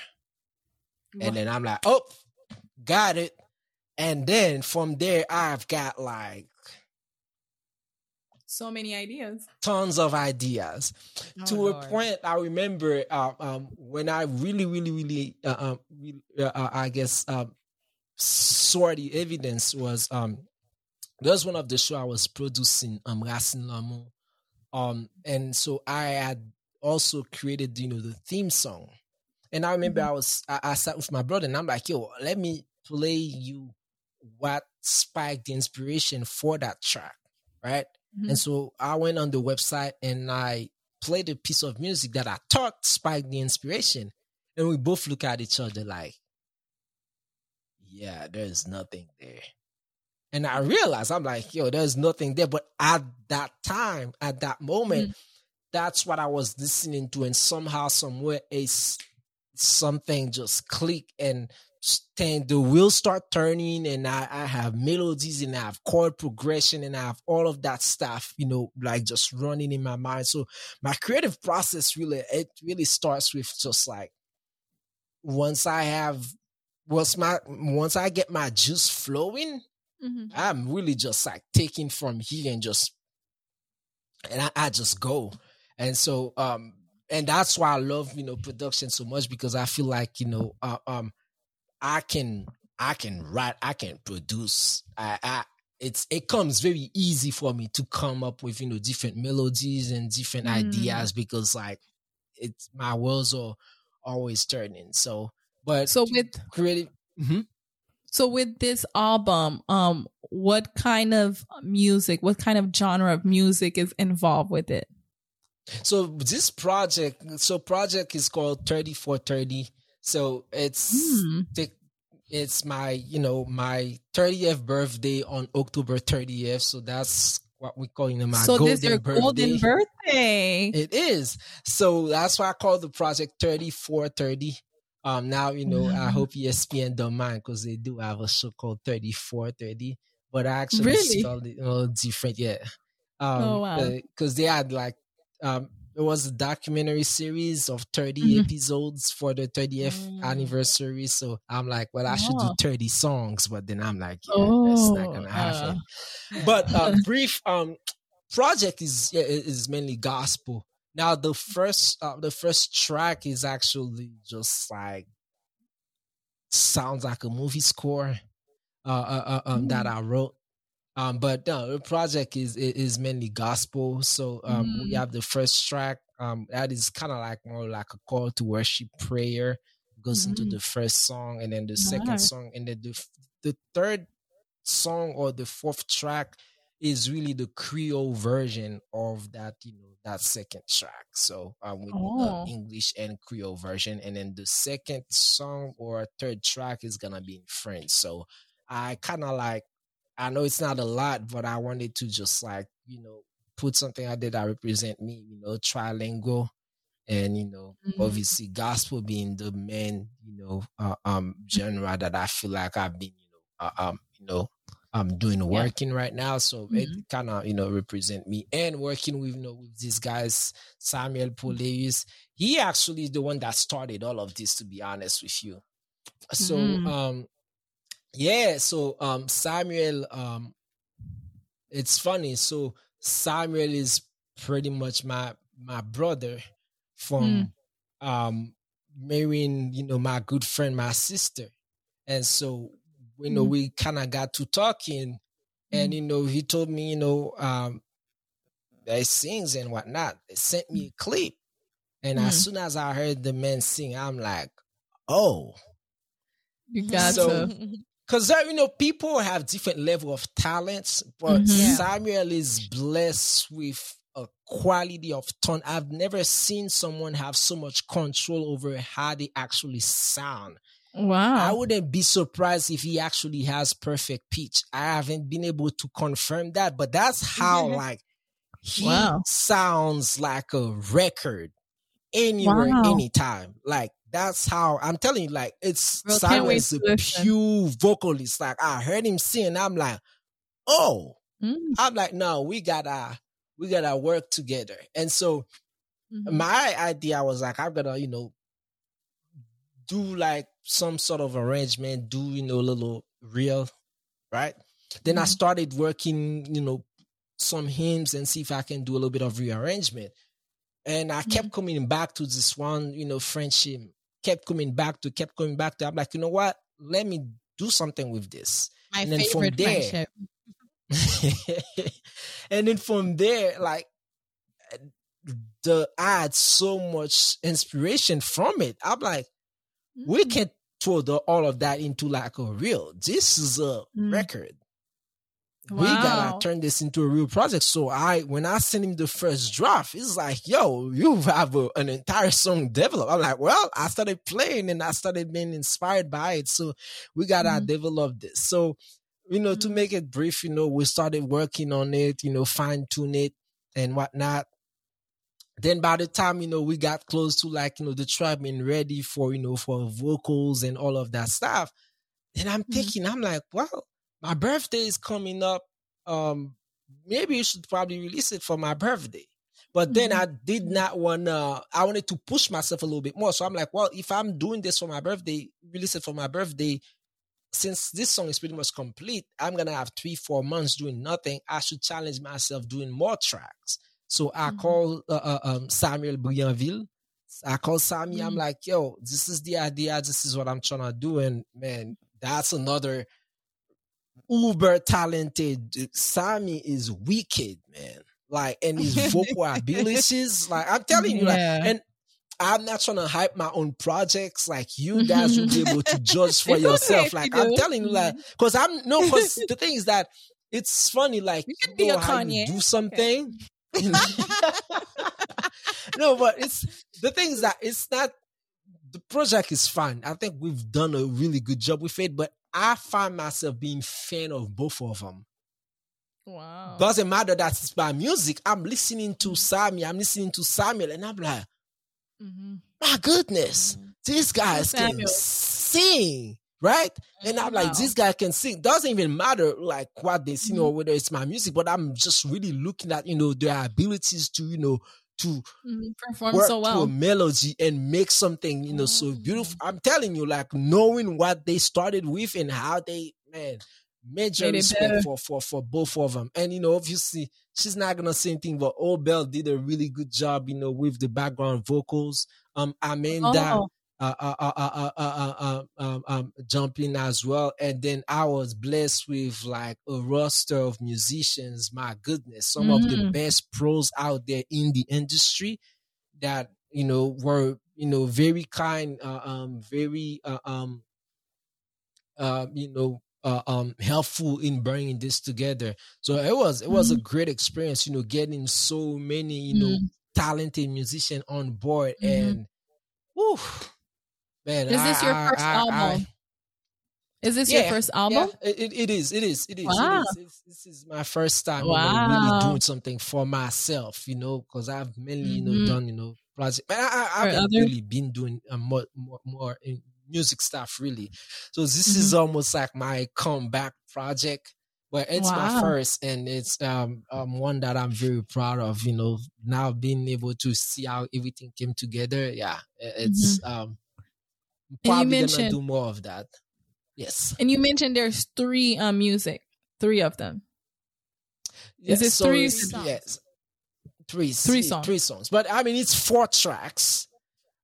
And then I'm like, oh, got it. And then from there, I've got like so many ideas, tons of ideas. Oh, to Lord. a point, I remember uh, um, when I really, really, really, uh, um, uh, uh, I guess, saw the evidence was um that was one of the show I was producing, um Racine Lamont. Um and so I had also created, you know, the theme song. And I remember mm-hmm. I was I, I, sat with my brother and I'm like, yo, let me play you what spiked the inspiration for that track. Right. Mm-hmm. And so I went on the website and I played a piece of music that I thought spiked the inspiration. And we both look at each other like, yeah, there's nothing there. And I realized I'm like, yo, there's nothing there. But at that time, at that moment, mm. that's what I was listening to. And somehow, somewhere, a something just click and then the wheels start turning and I, I have melodies and I have chord progression and I have all of that stuff, you know, like just running in my mind. So my creative process really, it really starts with just like once I have, once my, once I get my juice flowing, mm-hmm. I'm really just like taking from here and just, and I, I just go. And so, um, and that's why I love, you know, production so much because I feel like, you know, uh, um, I can I can write, I can produce. I, I it's it comes very easy for me to come up with you know different melodies and different mm. ideas because like it's my worlds are always turning. So, but so with creative. Mm-hmm. So with this album, um, what kind of music, what kind of genre of music is involved with it? So this project, so project is called Thirty Four Thirty so it's mm. the, it's my you know my 30th birthday on October 30th. So that's what we call you know my so golden this your birthday. golden birthday. It is. So that's why I call the project 3430. Um, now you know mm. I hope ESPN don't mind because they do have a show called 3430, but I actually really? spelled it a little different. Yeah. Um, oh wow. Because they had like um it was a documentary series of 30 mm-hmm. episodes for the 30th mm. anniversary. So I'm like, well, I should do 30 songs, but then I'm like, yeah, oh, that's not oh, gonna happen. Uh. But uh, [laughs] brief um project is is mainly gospel. Now the first uh, the first track is actually just like sounds like a movie score uh, uh, uh um, mm. that I wrote. Um, but no, the project is is mainly gospel. So um, mm. we have the first track. Um, that is kind of like more like a call to worship prayer. Goes mm. into the first song, and then the second song, and then the the third song or the fourth track is really the Creole version of that, you know, that second track. So um, we oh. English and Creole version, and then the second song or third track is gonna be in French. So I kind of like I know it's not a lot, but I wanted to just like, you know, put something out there that represent me, you know, trilingual and, you know, mm-hmm. obviously gospel being the main, you know, uh, um, genre that I feel like I've been, you know, uh, um, you know, I'm doing working yeah. right now. So mm-hmm. it kind of, you know, represent me and working with, you know, with these guys, Samuel Poleus. He actually is the one that started all of this, to be honest with you. So, mm-hmm. um, yeah, so um Samuel um it's funny. So Samuel is pretty much my my brother from mm. um marrying, you know, my good friend, my sister. And so, you know, mm. we kind of got to talking and mm. you know, he told me, you know, um they sings and whatnot. They sent me a clip. And as mm. soon as I heard the man sing, I'm like, oh. You got so, to because you know people have different level of talents, but mm-hmm. Samuel is blessed with a quality of tone. I've never seen someone have so much control over how they actually sound. Wow. I wouldn't be surprised if he actually has perfect pitch. I haven't been able to confirm that, but that's how mm-hmm. like he wow. sounds like a record anywhere, wow. anytime. Like that's how I'm telling you, like it's Bro, Cyrus a pure vocalist. Like I heard him sing, I'm like, oh, mm. I'm like, no, we gotta we gotta work together. And so mm-hmm. my idea was like, I'm gonna, you know, do like some sort of arrangement, do you know, a little real, right? Then mm-hmm. I started working, you know, some hymns and see if I can do a little bit of rearrangement. And I kept mm-hmm. coming back to this one, you know, friendship kept coming back to, kept coming back to. I'm like, you know what? Let me do something with this. My and then favorite from there, friendship. [laughs] and then from there, like the I had so much inspiration from it. I'm like, mm-hmm. we can throw the, all of that into like a real. This is a mm-hmm. record. Wow. We gotta turn this into a real project. So I, when I sent him the first draft, it's like, yo, you have a, an entire song developed. I'm like, well, I started playing and I started being inspired by it. So we gotta mm-hmm. develop this. So you know, to mm-hmm. make it brief, you know, we started working on it, you know, fine tune it and whatnot. Then by the time, you know, we got close to like, you know, the track being ready for, you know, for vocals and all of that stuff. And I'm mm-hmm. thinking, I'm like, well, my birthday is coming up. Um, maybe you should probably release it for my birthday. But then mm-hmm. I did not want to, I wanted to push myself a little bit more. So I'm like, well, if I'm doing this for my birthday, release it for my birthday, since this song is pretty much complete, I'm gonna have three, four months doing nothing. I should challenge myself doing more tracks. So I mm-hmm. call uh, uh, um, Samuel Brianville. I call Sammy. Mm-hmm. I'm like, yo, this is the idea. This is what I'm trying to do. And man, that's another uber talented. Sammy is wicked, man. Like, and his [laughs] vocal abilities, like I'm telling you, yeah. like, and I'm not trying to hype my own projects. Like you [laughs] guys will be able to judge for [laughs] yourself. Like I'm telling you, like, because I'm no, because the thing is that it's funny. Like you, you know how you do something. Okay. [laughs] no, but it's the thing is that it's not. The project is fun. I think we've done a really good job with it, but I find myself being fan of both of them. Wow. Doesn't matter that it's my music. I'm listening to Sammy. I'm listening to Samuel, and I'm like, Mm-hmm. My goodness, mm-hmm. these guys can sing, right? And I'm like, this guy can sing. Doesn't even matter like what they sing mm-hmm. or whether it's my music, but I'm just really looking at you know their abilities to you know to mm-hmm. perform so well to a melody and make something you know so beautiful. Mm. I'm telling you, like knowing what they started with and how they man major respect for, for for both of them. And you know, obviously, she's not gonna say anything, but Obel did a really good job, you know, with the background vocals. Um, Amanda. Oh. Uh, uh, uh, uh, uh, uh um, um, jumping as well. And then I was blessed with like a roster of musicians. My goodness, some mm. of the mm. best pros out there in the industry that you know were you know very kind, um, very um, you know uh, um, helpful in bringing this together. So it was it was mm-hmm. a great experience, you know, getting so many you know mm-hmm. talented musicians on board, mm-hmm. and whew, man, is this I, your first I, album? I, is this yeah, your first album? Yeah, it, it is. It is. It is. Wow. It is. It's, this is my first time wow. you know, really doing something for myself, you know, because I've mainly, you know, mm-hmm. done, you know, project. I, I, haven't other... really been doing uh, more, more, more in, music stuff really. So this mm-hmm. is almost like my comeback project. Well, it's wow. my first, and it's um, um one that I'm very proud of. You know, now being able to see how everything came together. Yeah, it's mm-hmm. um probably gonna do more of that. Yes. And you mentioned there's three um music, three of them. Yes, Is it so three? Yes, three, three songs. Three songs, but I mean it's four tracks.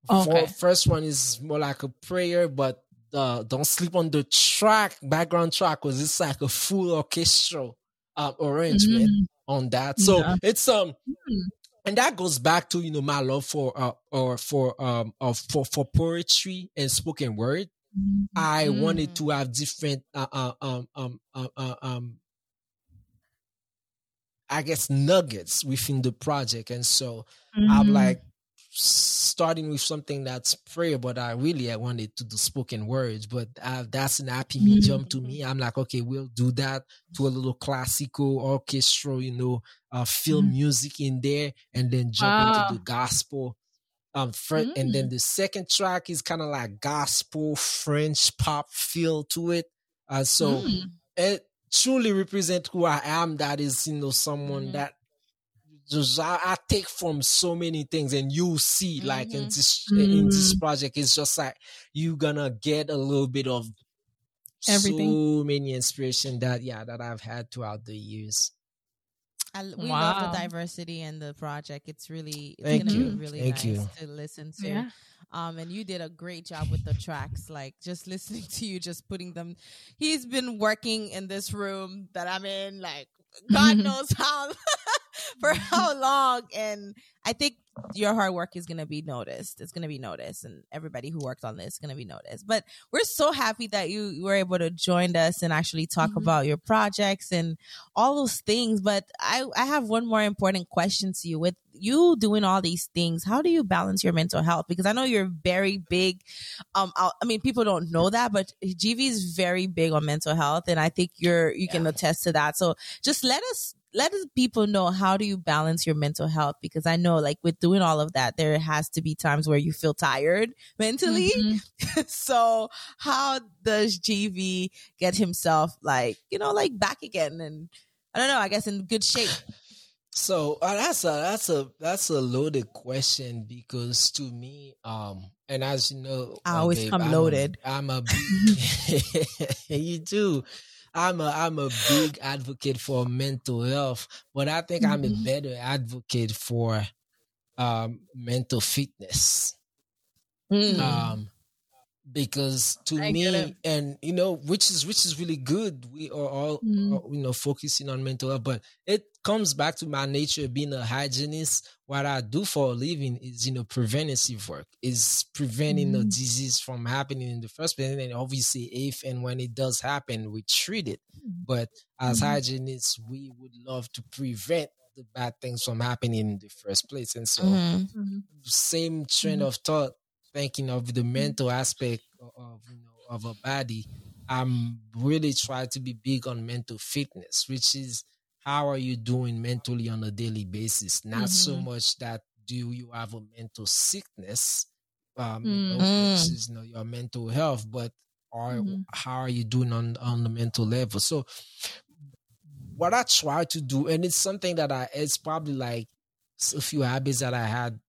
Okay. For, first one is more like a prayer, but uh, don't sleep on the track, background track, because it's like a full orchestral uh, arrangement mm-hmm. on that. So yeah. it's um, mm-hmm. And that goes back to you know my love for uh or for um uh, for for poetry and spoken word. Mm-hmm. I wanted to have different uh, uh um um uh, uh, um I guess nuggets within the project, and so I'm mm-hmm. like starting with something that's prayer, but I really I wanted to do spoken words. But uh, that's an happy medium mm-hmm. to me. I'm like, okay, we'll do that to a little classical orchestral, you know, uh, film mm-hmm. music in there, and then jump wow. into the gospel. Um, first, mm-hmm. and then mm. the second track is kind of like gospel French pop feel to it. Uh, so mm. it truly represent who I am. That is, you know, someone mm-hmm. that just I, I, take from so many things and you see like mm-hmm. in this mm-hmm. in this project it's just like you gonna get a little bit of everything so many inspiration that yeah that I've had throughout the years. I, we wow. love the diversity in the project. It's really it's Thank gonna you. be really Thank nice you. to listen to. Yeah. Um, and you did a great job with the tracks. Like just [laughs] listening to you, just putting them. He's been working in this room that I'm in, like God [laughs] knows how [laughs] for how long. And I think your hard work is going to be noticed. It's going to be noticed, and everybody who worked on this is going to be noticed. But we're so happy that you were able to join us and actually talk mm-hmm. about your projects and all those things. But I, I have one more important question to you. With you doing all these things, how do you balance your mental health? Because I know you're very big. Um, I mean, people don't know that, but GV is very big on mental health, and I think you're you yeah. can attest to that. So just let us let people know how do you balance your mental health because i know like with doing all of that there has to be times where you feel tired [laughs] mentally. Mm-hmm. [laughs] so how does gv get himself like you know like back again? And i don't know i guess in good shape. [sighs] So uh, that's a that's a that's a loaded question because to me um and as you know i uh, always babe, come I'm loaded. A, i'm a [laughs] you do I'm a I'm a big advocate for mental health, but I think mm-hmm. I'm a mm-hmm. better advocate for um, mental fitness. Mm. Um, because to I me, and you know, which is which is really good. We are all mm. you know focusing on mental health, but it comes back to my nature being a hygienist. What I do for a living is, you know, preventive work, is preventing mm. the disease from happening in the first place. And obviously, if and when it does happen, we treat it. Mm. But as mm. hygienists, we would love to prevent the bad things from happening in the first place. And so, mm-hmm. same train mm-hmm. of thought, thinking of the mental aspect of, you know, of a body. I'm really trying to be big on mental fitness, which is how are you doing mentally on a daily basis? Not mm-hmm. so much that do you have a mental sickness, um, mm-hmm. you know, which is you know, your mental health, but are mm-hmm. how are you doing on on the mental level? So what I try to do, and it's something that I it's probably like a few habits that I had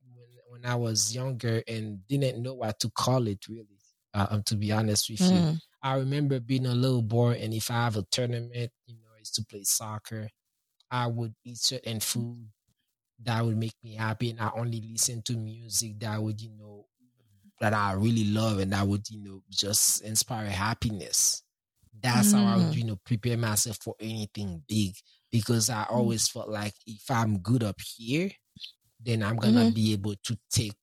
when, I was younger and didn't know what to call it really. Uh, um, to be honest with you, mm. I remember being a little boy, and if I have a tournament, you know, I used to play soccer I would eat certain food that would make me happy, and I only listen to music that would, you know, that I really love and that would, you know, just inspire happiness. That's mm. how I would, mm. you know, prepare myself for anything big because I always felt like if I'm good up here, then I'm gonna mm-hmm. be able to take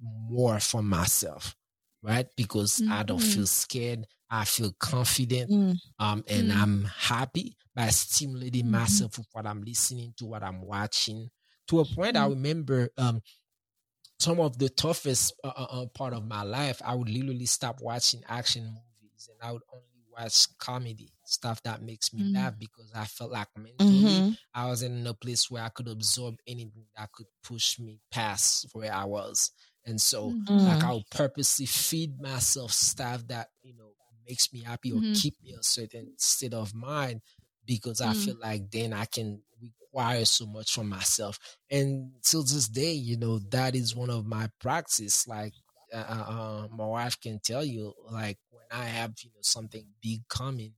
more for myself, right? Because mm-hmm. I don't mm-hmm. feel scared. I feel confident, mm. um, and mm. I'm happy by stimulating mm-hmm. myself with what I'm listening to, what I'm watching. To a point, I mm. remember um, some of the toughest uh, uh, uh, part of my life. I would literally stop watching action movies, and I would only watch comedy stuff that makes me mm. laugh because I felt like mentally mm-hmm. I was in a place where I could absorb anything that could push me past where I was. And so, mm-hmm. like, I'll purposely feed myself stuff that you know makes me happy or mm-hmm. keep me a certain state of mind because mm. I feel like then I can require so much from myself. And till this day, you know, that is one of my practice. Like uh, uh, uh, my wife can tell you, like I have you know something big coming,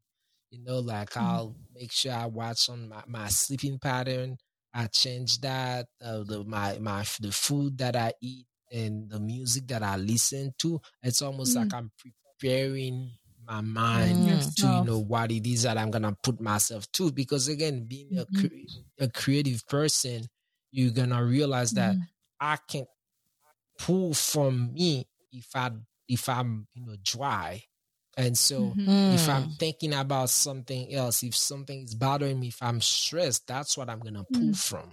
you know, like mm. I'll make sure I watch on my, my sleeping pattern. I change that. Uh, the my my the food that I eat and the music that I listen to. It's almost mm. like I'm preparing my mind mm, to you know what it is that I'm gonna put myself to. Because again, being mm-hmm. a, cre- a creative person, you're gonna realize that mm. I can pull from me if I if I'm you know dry. And so mm-hmm. if I'm mm. thinking about something else, if something is bothering me, if I'm stressed, that's what I'm gonna pull mm. from.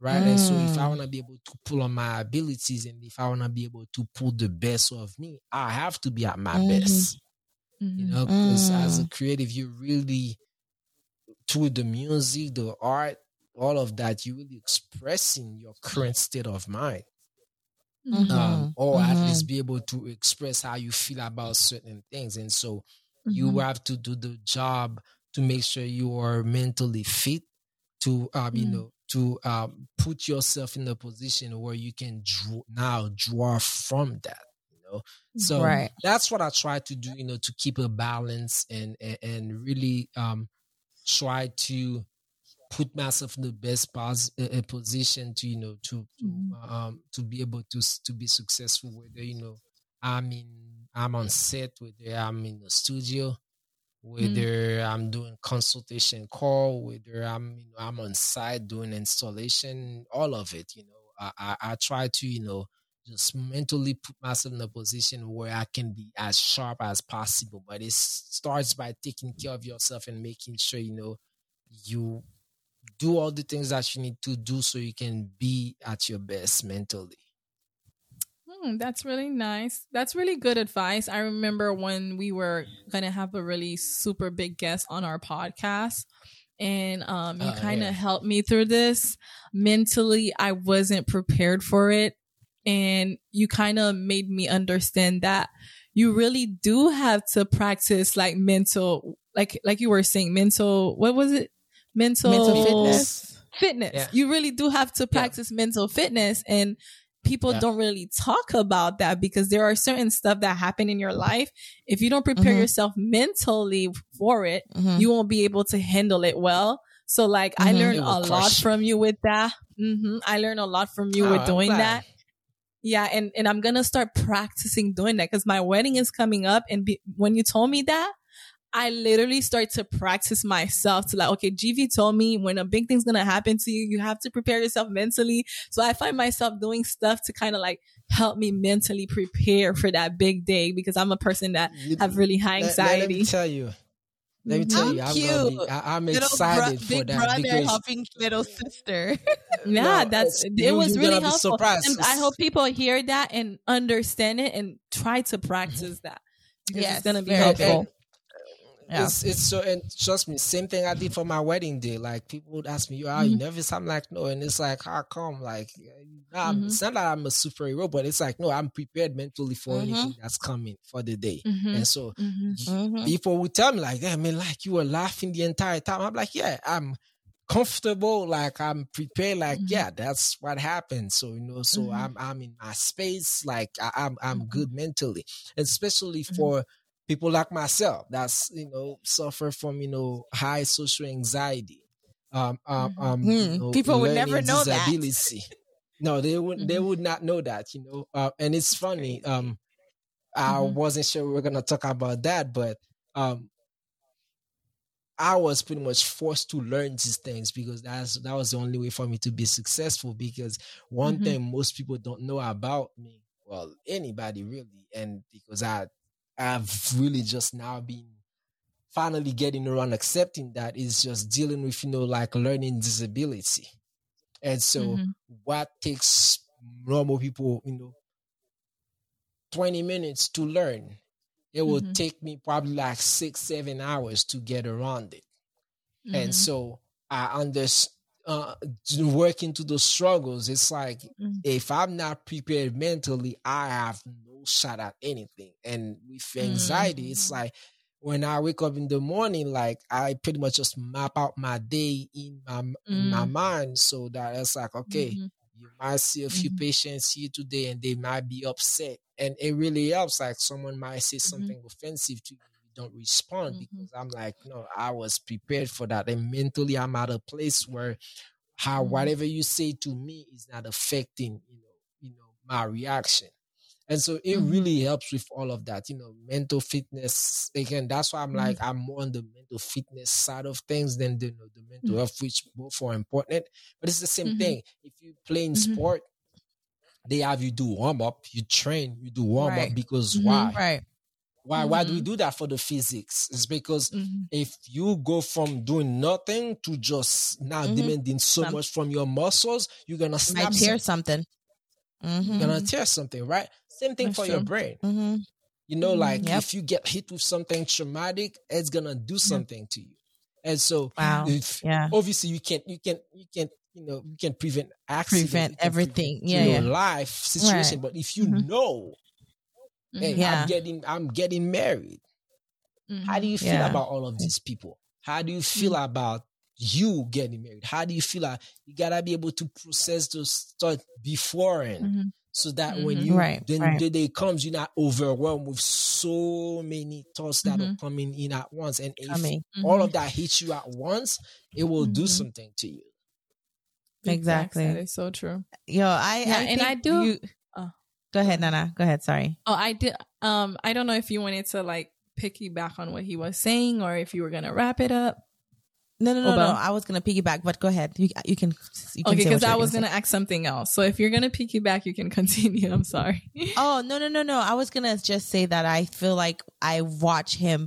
Right. Mm. And so if I mm. wanna be able to pull on my abilities and if I wanna be able to pull the best of me, I have to be at my mm-hmm. best. Mm-hmm. You know, because mm. as a creative, you really through the music, the art, all of that, you really expressing your current state of mind. Mm-hmm. Um, or mm-hmm. at least be able to express how you feel about certain things. And so you mm-hmm. have to do the job to make sure you are mentally fit to um, you mm. know to um, put yourself in a position where you can draw, now draw from that you know so right. that's what i try to do you know to keep a balance and and, and really um try to put myself in the best pos- uh, position to you know to to mm-hmm. um to be able to to be successful whether you know i'm in i'm on set whether i'm in the studio whether mm-hmm. i'm doing consultation call whether i'm you know i'm on site doing installation all of it you know I, I, I try to, you know, just mentally put myself in a position where I can be as sharp as possible. But it starts by taking care of yourself and making sure, you know, you do all the things that you need to do so you can be at your best mentally. Hmm, that's really nice. That's really good advice. I remember when we were going to have a really super big guest on our podcast and um, you uh, kind of yeah. helped me through this. Mentally, I wasn't prepared for it. And you kind of made me understand that you really do have to practice like mental, like, like you were saying, mental, what was it? Mental, mental fitness. Fitness. Yeah. You really do have to practice yeah. mental fitness. And people yeah. don't really talk about that because there are certain stuff that happen in your life. If you don't prepare mm-hmm. yourself mentally for it, mm-hmm. you won't be able to handle it well. So like mm-hmm. I learned a lot from you with that. Mm-hmm. I learned a lot from you oh, with doing that. Yeah, and and I'm gonna start practicing doing that because my wedding is coming up, and be, when you told me that, I literally start to practice myself to like, okay, GV told me when a big thing's gonna happen to you, you have to prepare yourself mentally. So I find myself doing stuff to kind of like help me mentally prepare for that big day because I'm a person that have really high anxiety. Let, let me tell you. Let me tell I'm you, I'm, cute. Be, I, am excited bro- for that brother because helping little sister. [laughs] yeah, no, that's it you, was really helpful. And I hope people hear that and understand it and try to mm-hmm. practice that because yes, it's gonna be helpful. And, yeah. It's it's so and trust me, same thing I did for my wedding day. Like people would ask me, "You are mm-hmm. you nervous?" I'm like, "No," and it's like, "How come?" Like, mm-hmm. it's not that I'm a superhero, but it's like, no, I'm prepared mentally for mm-hmm. anything that's coming for the day. Mm-hmm. And so mm-hmm. Mm-hmm. people would tell me like, "I mean, like you were laughing the entire time." I'm like, "Yeah, I'm." comfortable like i'm prepared like yeah that's what happened so you know so i'm i'm in my space like I, am I'm, I'm good mentally especially for people like myself that's you know suffer from you know high social anxiety um um, mm-hmm. um you hmm. know, people would never know disability. that no they would mm-hmm. they would not know that you know uh, and it's funny um i mm-hmm. wasn't sure we were gonna talk about that but um I was pretty much forced to learn these things because that's that was the only way for me to be successful. Because one mm-hmm. thing most people don't know about me, well, anybody really, and because I I've really just now been finally getting around accepting that is just dealing with, you know, like learning disability. And so mm-hmm. what takes normal people, you know, 20 minutes to learn, it will mm-hmm. take me probably like six, seven hours to get around it. Mm-hmm. And so I understand. Uh, work into those struggles. It's like mm-hmm. if I'm not prepared mentally, I have no shot at anything. And with anxiety, mm-hmm. it's like when I wake up in the morning, like I pretty much just map out my day in my mm-hmm. my mm. mind, so that it's like okay, mm-hmm. you might see a few mm-hmm. patients here today, and they might be upset, and it really helps. Like someone might say mm-hmm. something offensive to you don't respond mm-hmm. because I'm like, no, I was prepared for that, and mentally I'm at a place where how whatever you say to me is not affecting you know you know my reaction and so it mm-hmm. really helps with all of that, you know, mental fitness. Again, that's why I'm mm-hmm. like, I'm more on the mental fitness side of things than the, you know, the mental mm-hmm. health, which both are important. But it's the same mm-hmm. thing. If you play in mm-hmm. sport, they have you do warm up, you train, you do warm right. up because mm-hmm. why? Right. Why why do we do that for the physics? It's because if you go from doing nothing to just now demanding so Some, much from your muscles, you're gonna snap tear something. something. You're gonna tear something, right? Same thing That's for true. your brain. Mm-hmm. You know, mm-hmm. like yep. if you get hit with something traumatic, it's gonna do something to you. And so, wow. if, yeah. obviously, you can't, you can't, you can't, you know you can prevent accidents, prevent everything, prevent, yeah, you know, yeah, life situation. Right. But if you mm-hmm. know, hey, yeah. I'm getting I'm getting married. How do you feel yeah. about all of these people? How do you feel mm-hmm. about you getting married? How do you feel like you gotta be able to process those thoughts beforehand? Mm-hmm so that mm-hmm. when you right, then right. the day comes you're not overwhelmed with so many thoughts that mm-hmm. are coming in at once and if mm-hmm. all of that hits you at once it will do mm-hmm. something to you exactly that is so true yo i, yeah, I and i do you. Go ahead nana go ahead sorry oh i did um i don't know if you wanted to like piggyback on what he was saying or if you were gonna wrap it up No, no, no, no. I was gonna piggyback, but go ahead. You, you can. You can okay, because I was gonna, gonna ask something else. So if you're gonna piggyback, you can [laughs] continue. I'm sorry. [laughs] oh no, no, no, no. I was gonna just say that I feel like I watch him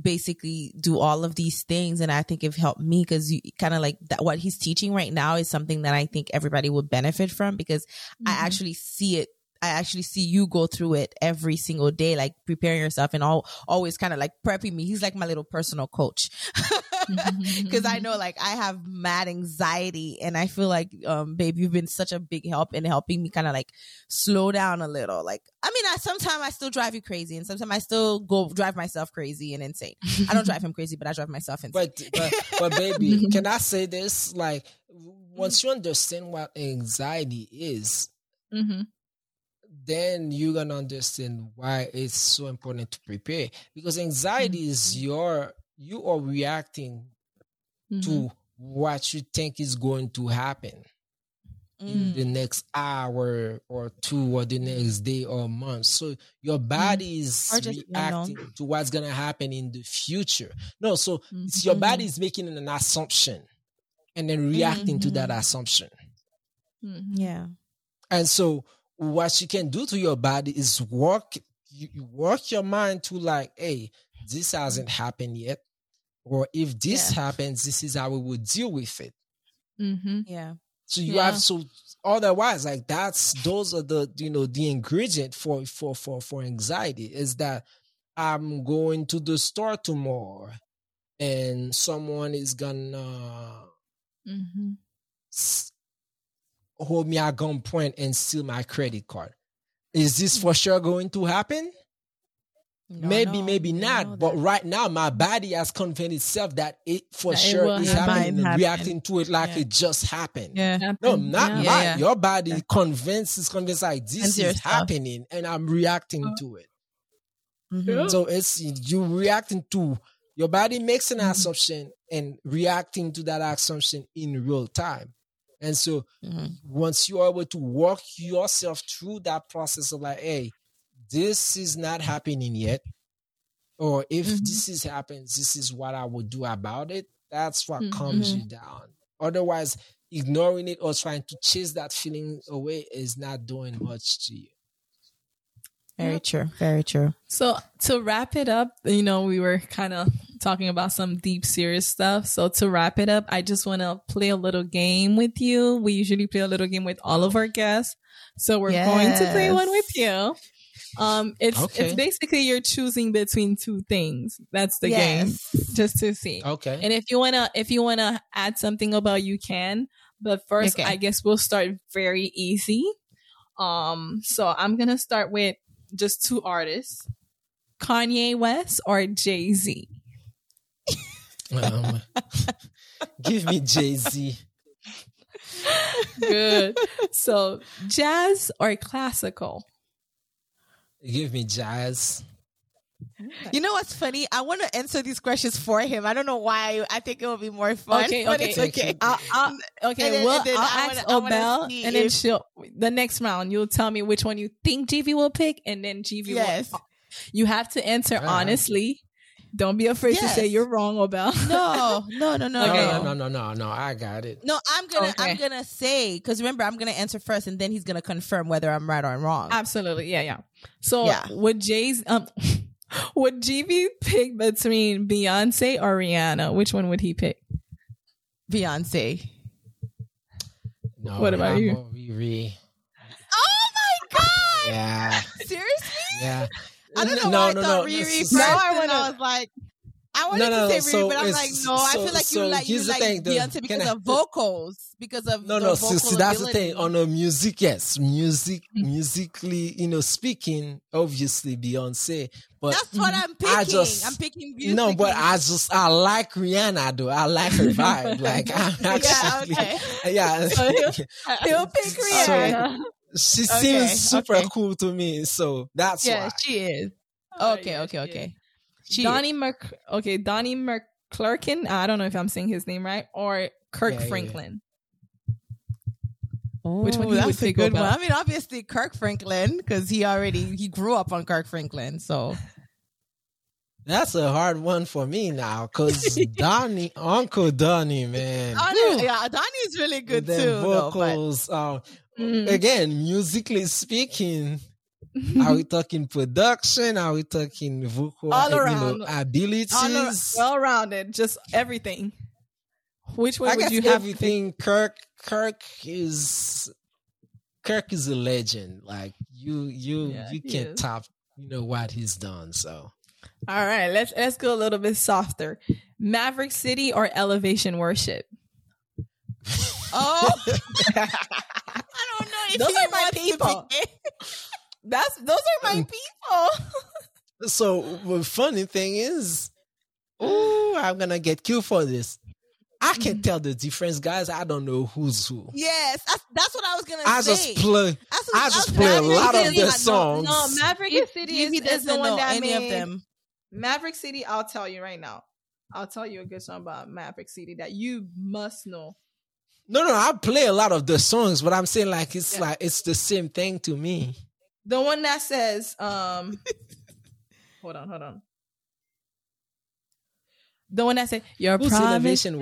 basically do all of these things and i think it helped me because you kind of like that what he's teaching right now is something that i think everybody would benefit from because mm-hmm. i actually see it I actually see you go through it every single day, like preparing yourself and all always kind of like prepping me. He's like my little personal coach. [laughs] Cause I know like I have mad anxiety and I feel like, um, babe, you've been such a big help in helping me kind of like slow down a little. Like, I mean, I sometimes I still drive you crazy and sometimes I still go drive myself crazy and insane. I don't drive him crazy, but I drive myself insane. But, but, but baby, [laughs] can I say this? Like, once you understand what anxiety is, mm-hmm then you're gonna understand why it's so important to prepare because anxiety mm-hmm. is your you are reacting mm-hmm. to what you think is going to happen mm. in the next hour or two or the next day or month so your mm. body is reacting to what's gonna happen in the future no so mm-hmm. your body is making an assumption and then reacting to that mm-hmm. assumption mm-hmm. yeah and so what you can do to your body is work you, work your mind to like hey this hasn't happened yet or if this yeah. happens this is how we would deal with it mm-hmm. yeah so you yeah. have so otherwise like that's those are the you know the ingredient for for for for anxiety is that i'm going to the store tomorrow and someone is gonna mm-hmm hold me at gunpoint and steal my credit card. Is this for sure going to happen? No, maybe, no, maybe not. But right now, my body has convinced itself that it for that sure it is happening and reacting to it like yeah. it just happened. Yeah. No, not yeah. Yeah, Your body convinced is convinced like this is happening and I'm reacting oh. to it. Mm-hmm. So it's you reacting to your body makes an mm-hmm. assumption and reacting to that assumption in real time. And so mm-hmm. once you are able to walk yourself through that process of like, hey, this is not happening yet. Or if mm-hmm. this is happens, this is what I would do about it. That's what mm-hmm. calms you down. Otherwise, ignoring it or trying to chase that feeling away is not doing much to you. Very true. Very true. So to wrap it up, you know, we were kind of talking about some deep, serious stuff. So to wrap it up, I just want to play a little game with you. We usually play a little game with all of our guests. So we're yes. going to play one with you. Um, it's okay. it's basically you're choosing between two things. That's the yes. game, just to see. Okay. And if you wanna if you wanna add something about, you can. But first, okay. I guess we'll start very easy. Um, so I'm gonna start with just two artists, Kanye West or Jay Z? um, give me Jay Z. Good. So, jazz or classical? Give me jazz. You know what's funny? I want to answer these questions for him. I don't know why. I think it will be more fun. Okay, okay, it's okay. I'll, I'll, okay, then, well, I'll I ask Obel, and then she'll. The next round, you'll tell me which one you think GV will pick, and then GV yes. will. You have to answer uh, honestly. Don't be afraid yes. to say you're wrong, Obel. no, no, no, no, okay. no, no, no, no, no. I got it. No, I'm gonna, okay. I'm gonna say because remember, I'm gonna answer first, and then he's gonna confirm whether I'm right or I'm wrong. Absolutely, yeah, yeah. So, yeah. with Jay's um. [laughs] Would GV pick between Beyonce or Rihanna? Which one would he pick? Beyonce. No, what about you? Riri. Oh my god! Yeah. Seriously? Yeah. I don't know no, why no, I thought no, Riri first. Now I, I was like, I wanted no, no, to say Riri, so but I'm like, no. So, I feel like so you like you like thing, Beyonce because I, of vocals, because of no, no. So, so that's the thing on the music. Yes, music, mm-hmm. musically, you know, speaking, obviously Beyonce. But that's what I'm picking. I just, I'm picking music. No, but I just I like Rihanna though. I like her [laughs] vibe. like [laughs] I'm actually, yeah, okay. [laughs] yeah. So he'll, he'll pick Rihanna. So, she okay, seems super okay. cool to me, so that's yeah, why. she is. Okay, okay, okay. She Donnie Mc okay, Donnie McClurkin. I don't know if I'm saying his name right, or Kirk yeah, Franklin. Yeah. Oh, Which one that's a good one. I mean, obviously Kirk Franklin because he already he grew up on Kirk Franklin. So [laughs] That's a hard one for me now because [laughs] Donnie, Uncle Donnie, man. Donnie, yeah, Donnie's really good too. Vocals, though, but... uh, mm. again, musically speaking, are we talking production? Are we talking vocal all around you know, abilities? All, all rounded, just everything. Which way I would you have everything? Kirk, Kirk is Kirk is a legend. Like you, you, yeah, you can't top, you know what he's done. So all right, let's let's go a little bit softer. Maverick City or Elevation Worship? [laughs] Oh, [laughs] [laughs] I don't know. those are my people. That's those are my people. so the funny thing is, oh, I'm gonna get killed for this. I can mm. tell the difference, guys. I don't know who's who. Yes, that's, that's what I was gonna I say. Just play, I just play a lot of their songs. No, no Maverick City is, is the one that made, of them. Maverick City, I'll tell you right now. I'll tell you a good song about Maverick City that you must know. No, no, I play a lot of the songs, but I'm saying like it's yeah. like it's the same thing to me. The one that says, um [laughs] hold on, hold on. The one that said your Who's elevation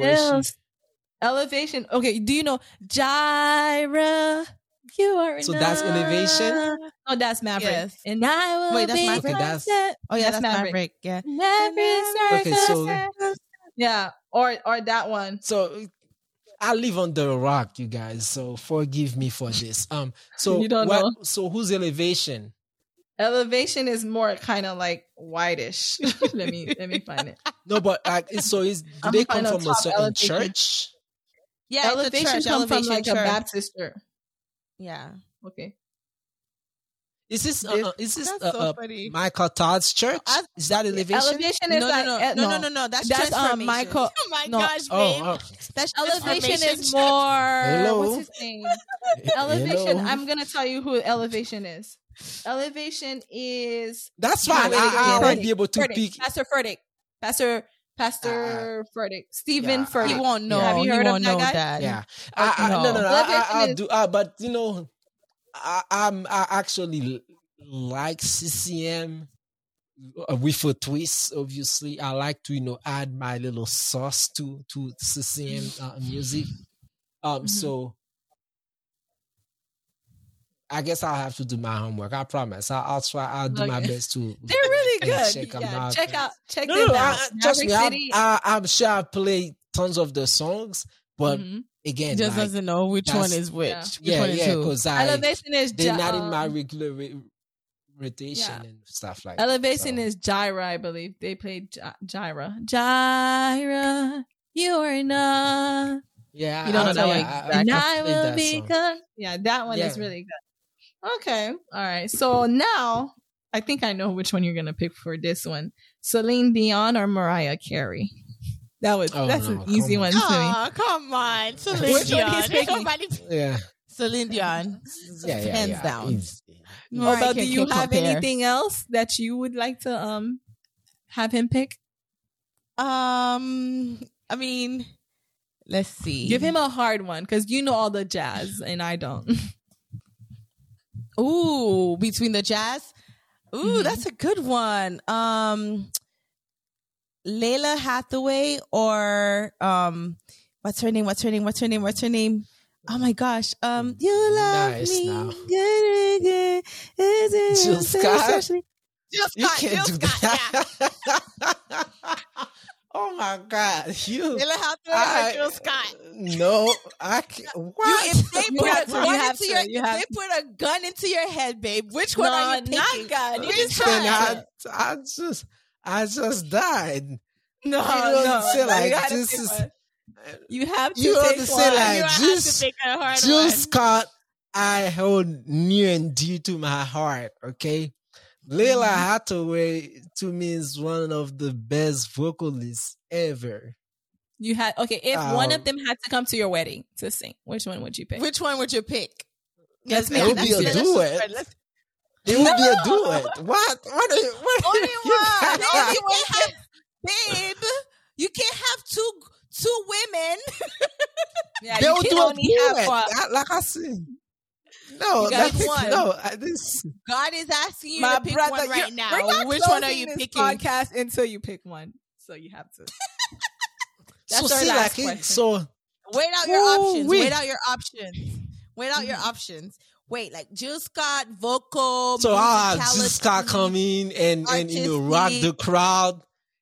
Elevation. Okay, do you know Jireh? You are so that's innovation. Oh, that's Maverick. Yes. And I will Wait, that's Maverick. That's, oh yeah, that's, that's Maverick. Maverick. Yeah. okay, so yeah, or or that one. So I live on the rock, you guys. So forgive me for this. Um, so you don't what, know. So who's elevation? Elevation is more kind of like whitish. [laughs] let me let me find it. No, but uh, so is do I'm they come from a certain elevation. church? Yeah, elevation comes from like church. a Baptist church. Yeah. Okay. Is this uh, uh is this uh, so uh, Michael Todd's church? I, is that elevation? Elevation is no, like no, no, no, no, no, no. That's, that's um, Michael. Oh my no. gosh, babe. Oh, oh. That's elevation is more. Hello. What's his name? [laughs] elevation. Hello. I'm gonna tell you who elevation is. Elevation is. That's fine. I, I might be able to Furtick. pick. Pastor Furtick. Pastor Pastor uh, Furtick. Steven yeah, Furtick. He won't know. Have you heard of that guy? That. Yeah. I, I, no. no, no, no. I, I, will do. Uh, but you know, I, I'm I actually like CCM uh, with a twist. Obviously, I like to you know add my little sauce to to CCM uh, music. Um, mm-hmm. so I guess I'll have to do my homework. I promise. I'll, I'll try. I'll do okay. my best to. [laughs] They're really good. Check yeah, out. Check out. Check no, them no, out. I, trust me. I, am sure I play tons of the songs, but mm-hmm. Again, just like, doesn't know which one is which. Yeah, which yeah. Because I elevation is they're not in my um, regular rotation yeah. and stuff like. Elevation that, so. is Jireh, I believe. They played Jireh. Jireh, you are not. Yeah, you don't know that one. Exactly. I, I will become. Yeah, that one yeah. is really good. Okay. All right. So now I think I know which one you're gonna pick for this one. Celine Dion or Mariah Carey. That was oh, that's no, an easy one to me. Oh, come on. [laughs] Celine which Dion. One he's picking? Yeah. Celine Dion. Yeah, yeah, Hands yeah. down. Although, do you have compare. anything else that you would like to um have him pick? Um I mean, let's see. Give him a hard one because you know all the jazz and I don't. Ooh, between the jazz. Ooh, mm-hmm. that's a good one. Um, Lalah Hathaway or um, what's her name? What's her name? What's her name? What's her name? Oh my gosh. Um, you love nice me. Now. Jill Scott. Jill Scott. You can't Jill do Scott, that. Yeah. [laughs] Oh my God, you! They have to I, Jill Scott. No, I can't. What? You, if they put a gun into your, you if they put a gun into your head, babe, which one no, are you picking? Not gun. You just I, I just, I just died. No, you know no, say like this is. You have to. You have to say like just, Jill Scott. I hold near and dear to my heart. Okay, Lalah mm-hmm. Hathaway to me is one of the best vocalists ever. You had okay. If um, one of um, them had to come to your wedding to sing, which one would you pick? Which one would you pick? Yes, it would be a duet. It would be a duet. What? What? Are, what Only one. Only one. [laughs] Babe, you can't have two two women. [laughs] yeah, they would do a duet. Like I said. no, that's one. No, I, this God is asking you My to pick brother, one right now. Which one are you picking? Podcast until you pick one, so you have to. [laughs] That's so see, like it, so wait out your options. Wait. wait out your options. Wait out your options. Wait, like Jill Scott, vocal. So ah, I'll have Jill Scott come in and and you know rock the crowd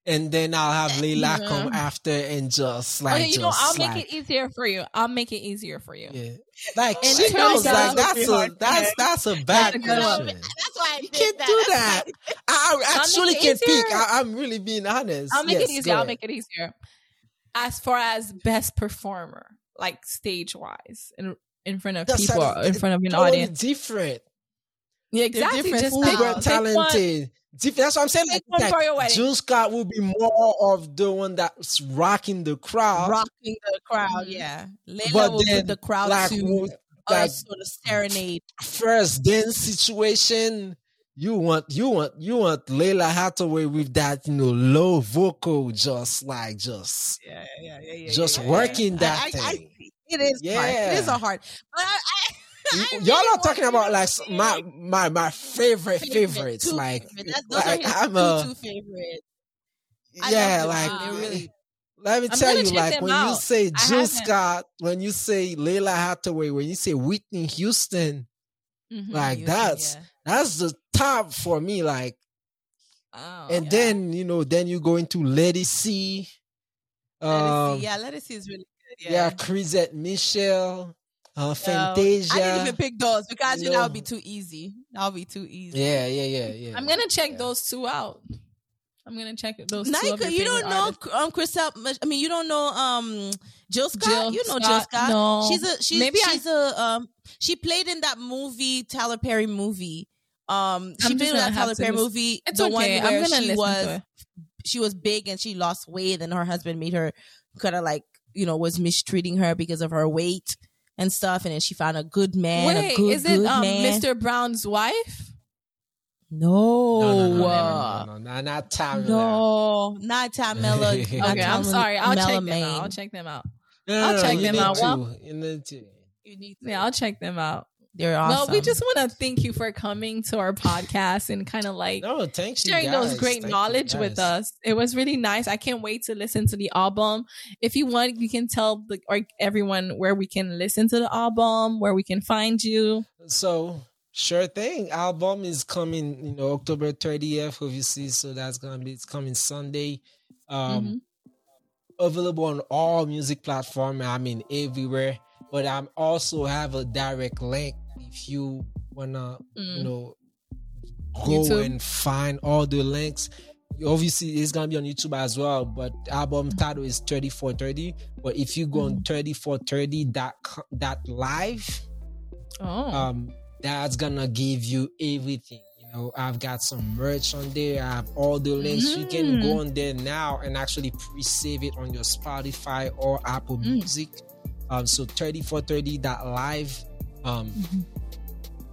and then I'll have eh, Lalah come after and just like okay, you know I'll like, make it easier for you. I'll make it easier for you. Yeah, like she knows like that's a that's that's a bad that's question. [laughs] That's why I you can't that. do that. I, I actually can't pick. I, am really being honest. I'll make yes, it easier. I'll make it easier. As far as best performer, like stage wise, in in front of that's people, in front of an totally audience, different. Yeah, exactly. Just pick, talented that's what I'm saying. Like, like Jill Scott will be more of the one that's rocking the crowd, rocking the crowd. Mm-hmm. Yeah, Lalah but will then, the crowd like, to like, sort of serenade. First dance situation. You want you want you want Lalah Hathaway with that you know low vocal, just like just yeah yeah yeah, yeah just yeah, working that I, thing. I, I, it is yeah. hard. It is a hard, but I, [laughs] Y'all are talking about like my my my favorite favorites. Like, favorite. like I'm a two favorite. Yeah, like [laughs] really. Let me tell you, like when out. you say Jill Scott, when you say Lalah Hathaway, when you say Whitney Houston, mm-hmm, like Houston, that's yeah. that's the top for me. Like, oh, and yeah. then you know, then you go into Ledisi. Um, yeah, Ledisi is really. Yeah, yeah Chrisette Michele uh, Fantasia. I didn't even pick those because you know that would be too easy. That would be too easy. Yeah, yeah, yeah, yeah. I'm gonna check yeah. those two out. I'm gonna check those. Naika, you don't know artists. um Chriselle. I mean, you don't know um Jill Scott. Jill you know Scott, Jill Scott. No, she's a she's maybe she's I, a um she played in that movie Tyler Perry movie. Um, she played in that Tyler Perry movie. It's the okay. one where she was she was big and she lost weight, and her husband made her kind of like you know was mistreating her because of her weight and stuff, and then she found a good man. Wait, good, is it um, Mr. Brown's wife? No, no, no, no, no, no, no, not Tamela. No, not Tamela. [laughs] okay, I'm sorry. I'll check them out. I'll check them out. I'll check them out. Well, you need to. Yeah, I'll check them out. They're awesome. Well, we just want to thank you for coming to our podcast and kind of like no, thanks sharing those great thank knowledge with us. It was really nice. I can't wait to listen to the album. If you want, you can tell the, or everyone where we can listen to the album, where we can find you. So Sure thing. Album is coming, you know, October 30th, obviously. So that's gonna be it's coming Sunday. Um mm-hmm. available on all music platforms. I mean everywhere. But I'm also have a direct link if you wanna, mm. you know, go YouTube. and find all the links. Obviously, it's gonna be on YouTube as well. But album title is 3430. But if you go on 3430 mm. dot dot live, oh. um, that's gonna give you everything. You know, I've got some merch on there. I have all the links. Mm. You can go mm. on there now and actually pre-save it on your Spotify or Apple mm. Music. Um, so 3430.live. Um, mm-hmm.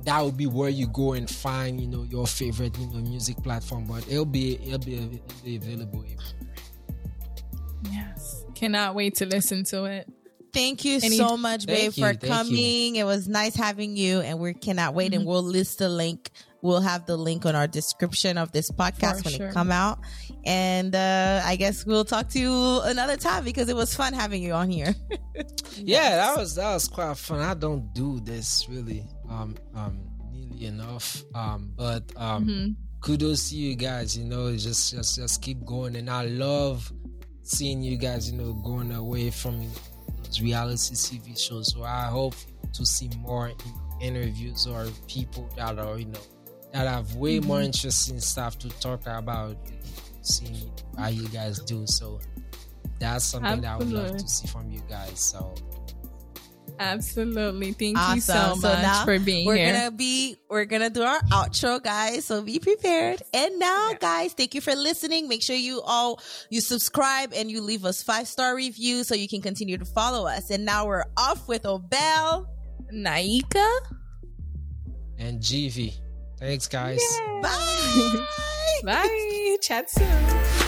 That would be where you go and find, you know, your favorite, you know, music platform. But it'll be it'll be, it'll be available. Yes, cannot wait to listen to it. Thank you Any, so much, babe, you, for coming. You. It was nice having you, and we cannot wait. Mm-hmm. And we'll list the link. We'll have the link on our description of this podcast for when sure. it come out. And uh, I guess we'll talk to you another time because it was fun having you on here. [laughs] yeah, that was that was quite fun. I don't do this really um um nearly enough. Um, but um, mm-hmm. kudos to you guys. You know, just just just keep going. And I love seeing you guys. You know, going away from reality TV shows. So I hope to see more interviews or people that are, you know, that have way mm-hmm. more interesting stuff to talk about, seeing how you guys do. So that's something Absolutely. that I would love to see from you guys. So Absolutely. Thank awesome. you so, so much for being we're here. We're gonna be we're gonna do our outro, guys. So be prepared. And now, yeah. guys, thank you for listening. Make sure you all you subscribe and you leave us five star reviews so you can continue to follow us. And now we're off with Obel, Naika, and GV. Thanks, guys. Yay. Bye. [laughs] Bye. Chat soon.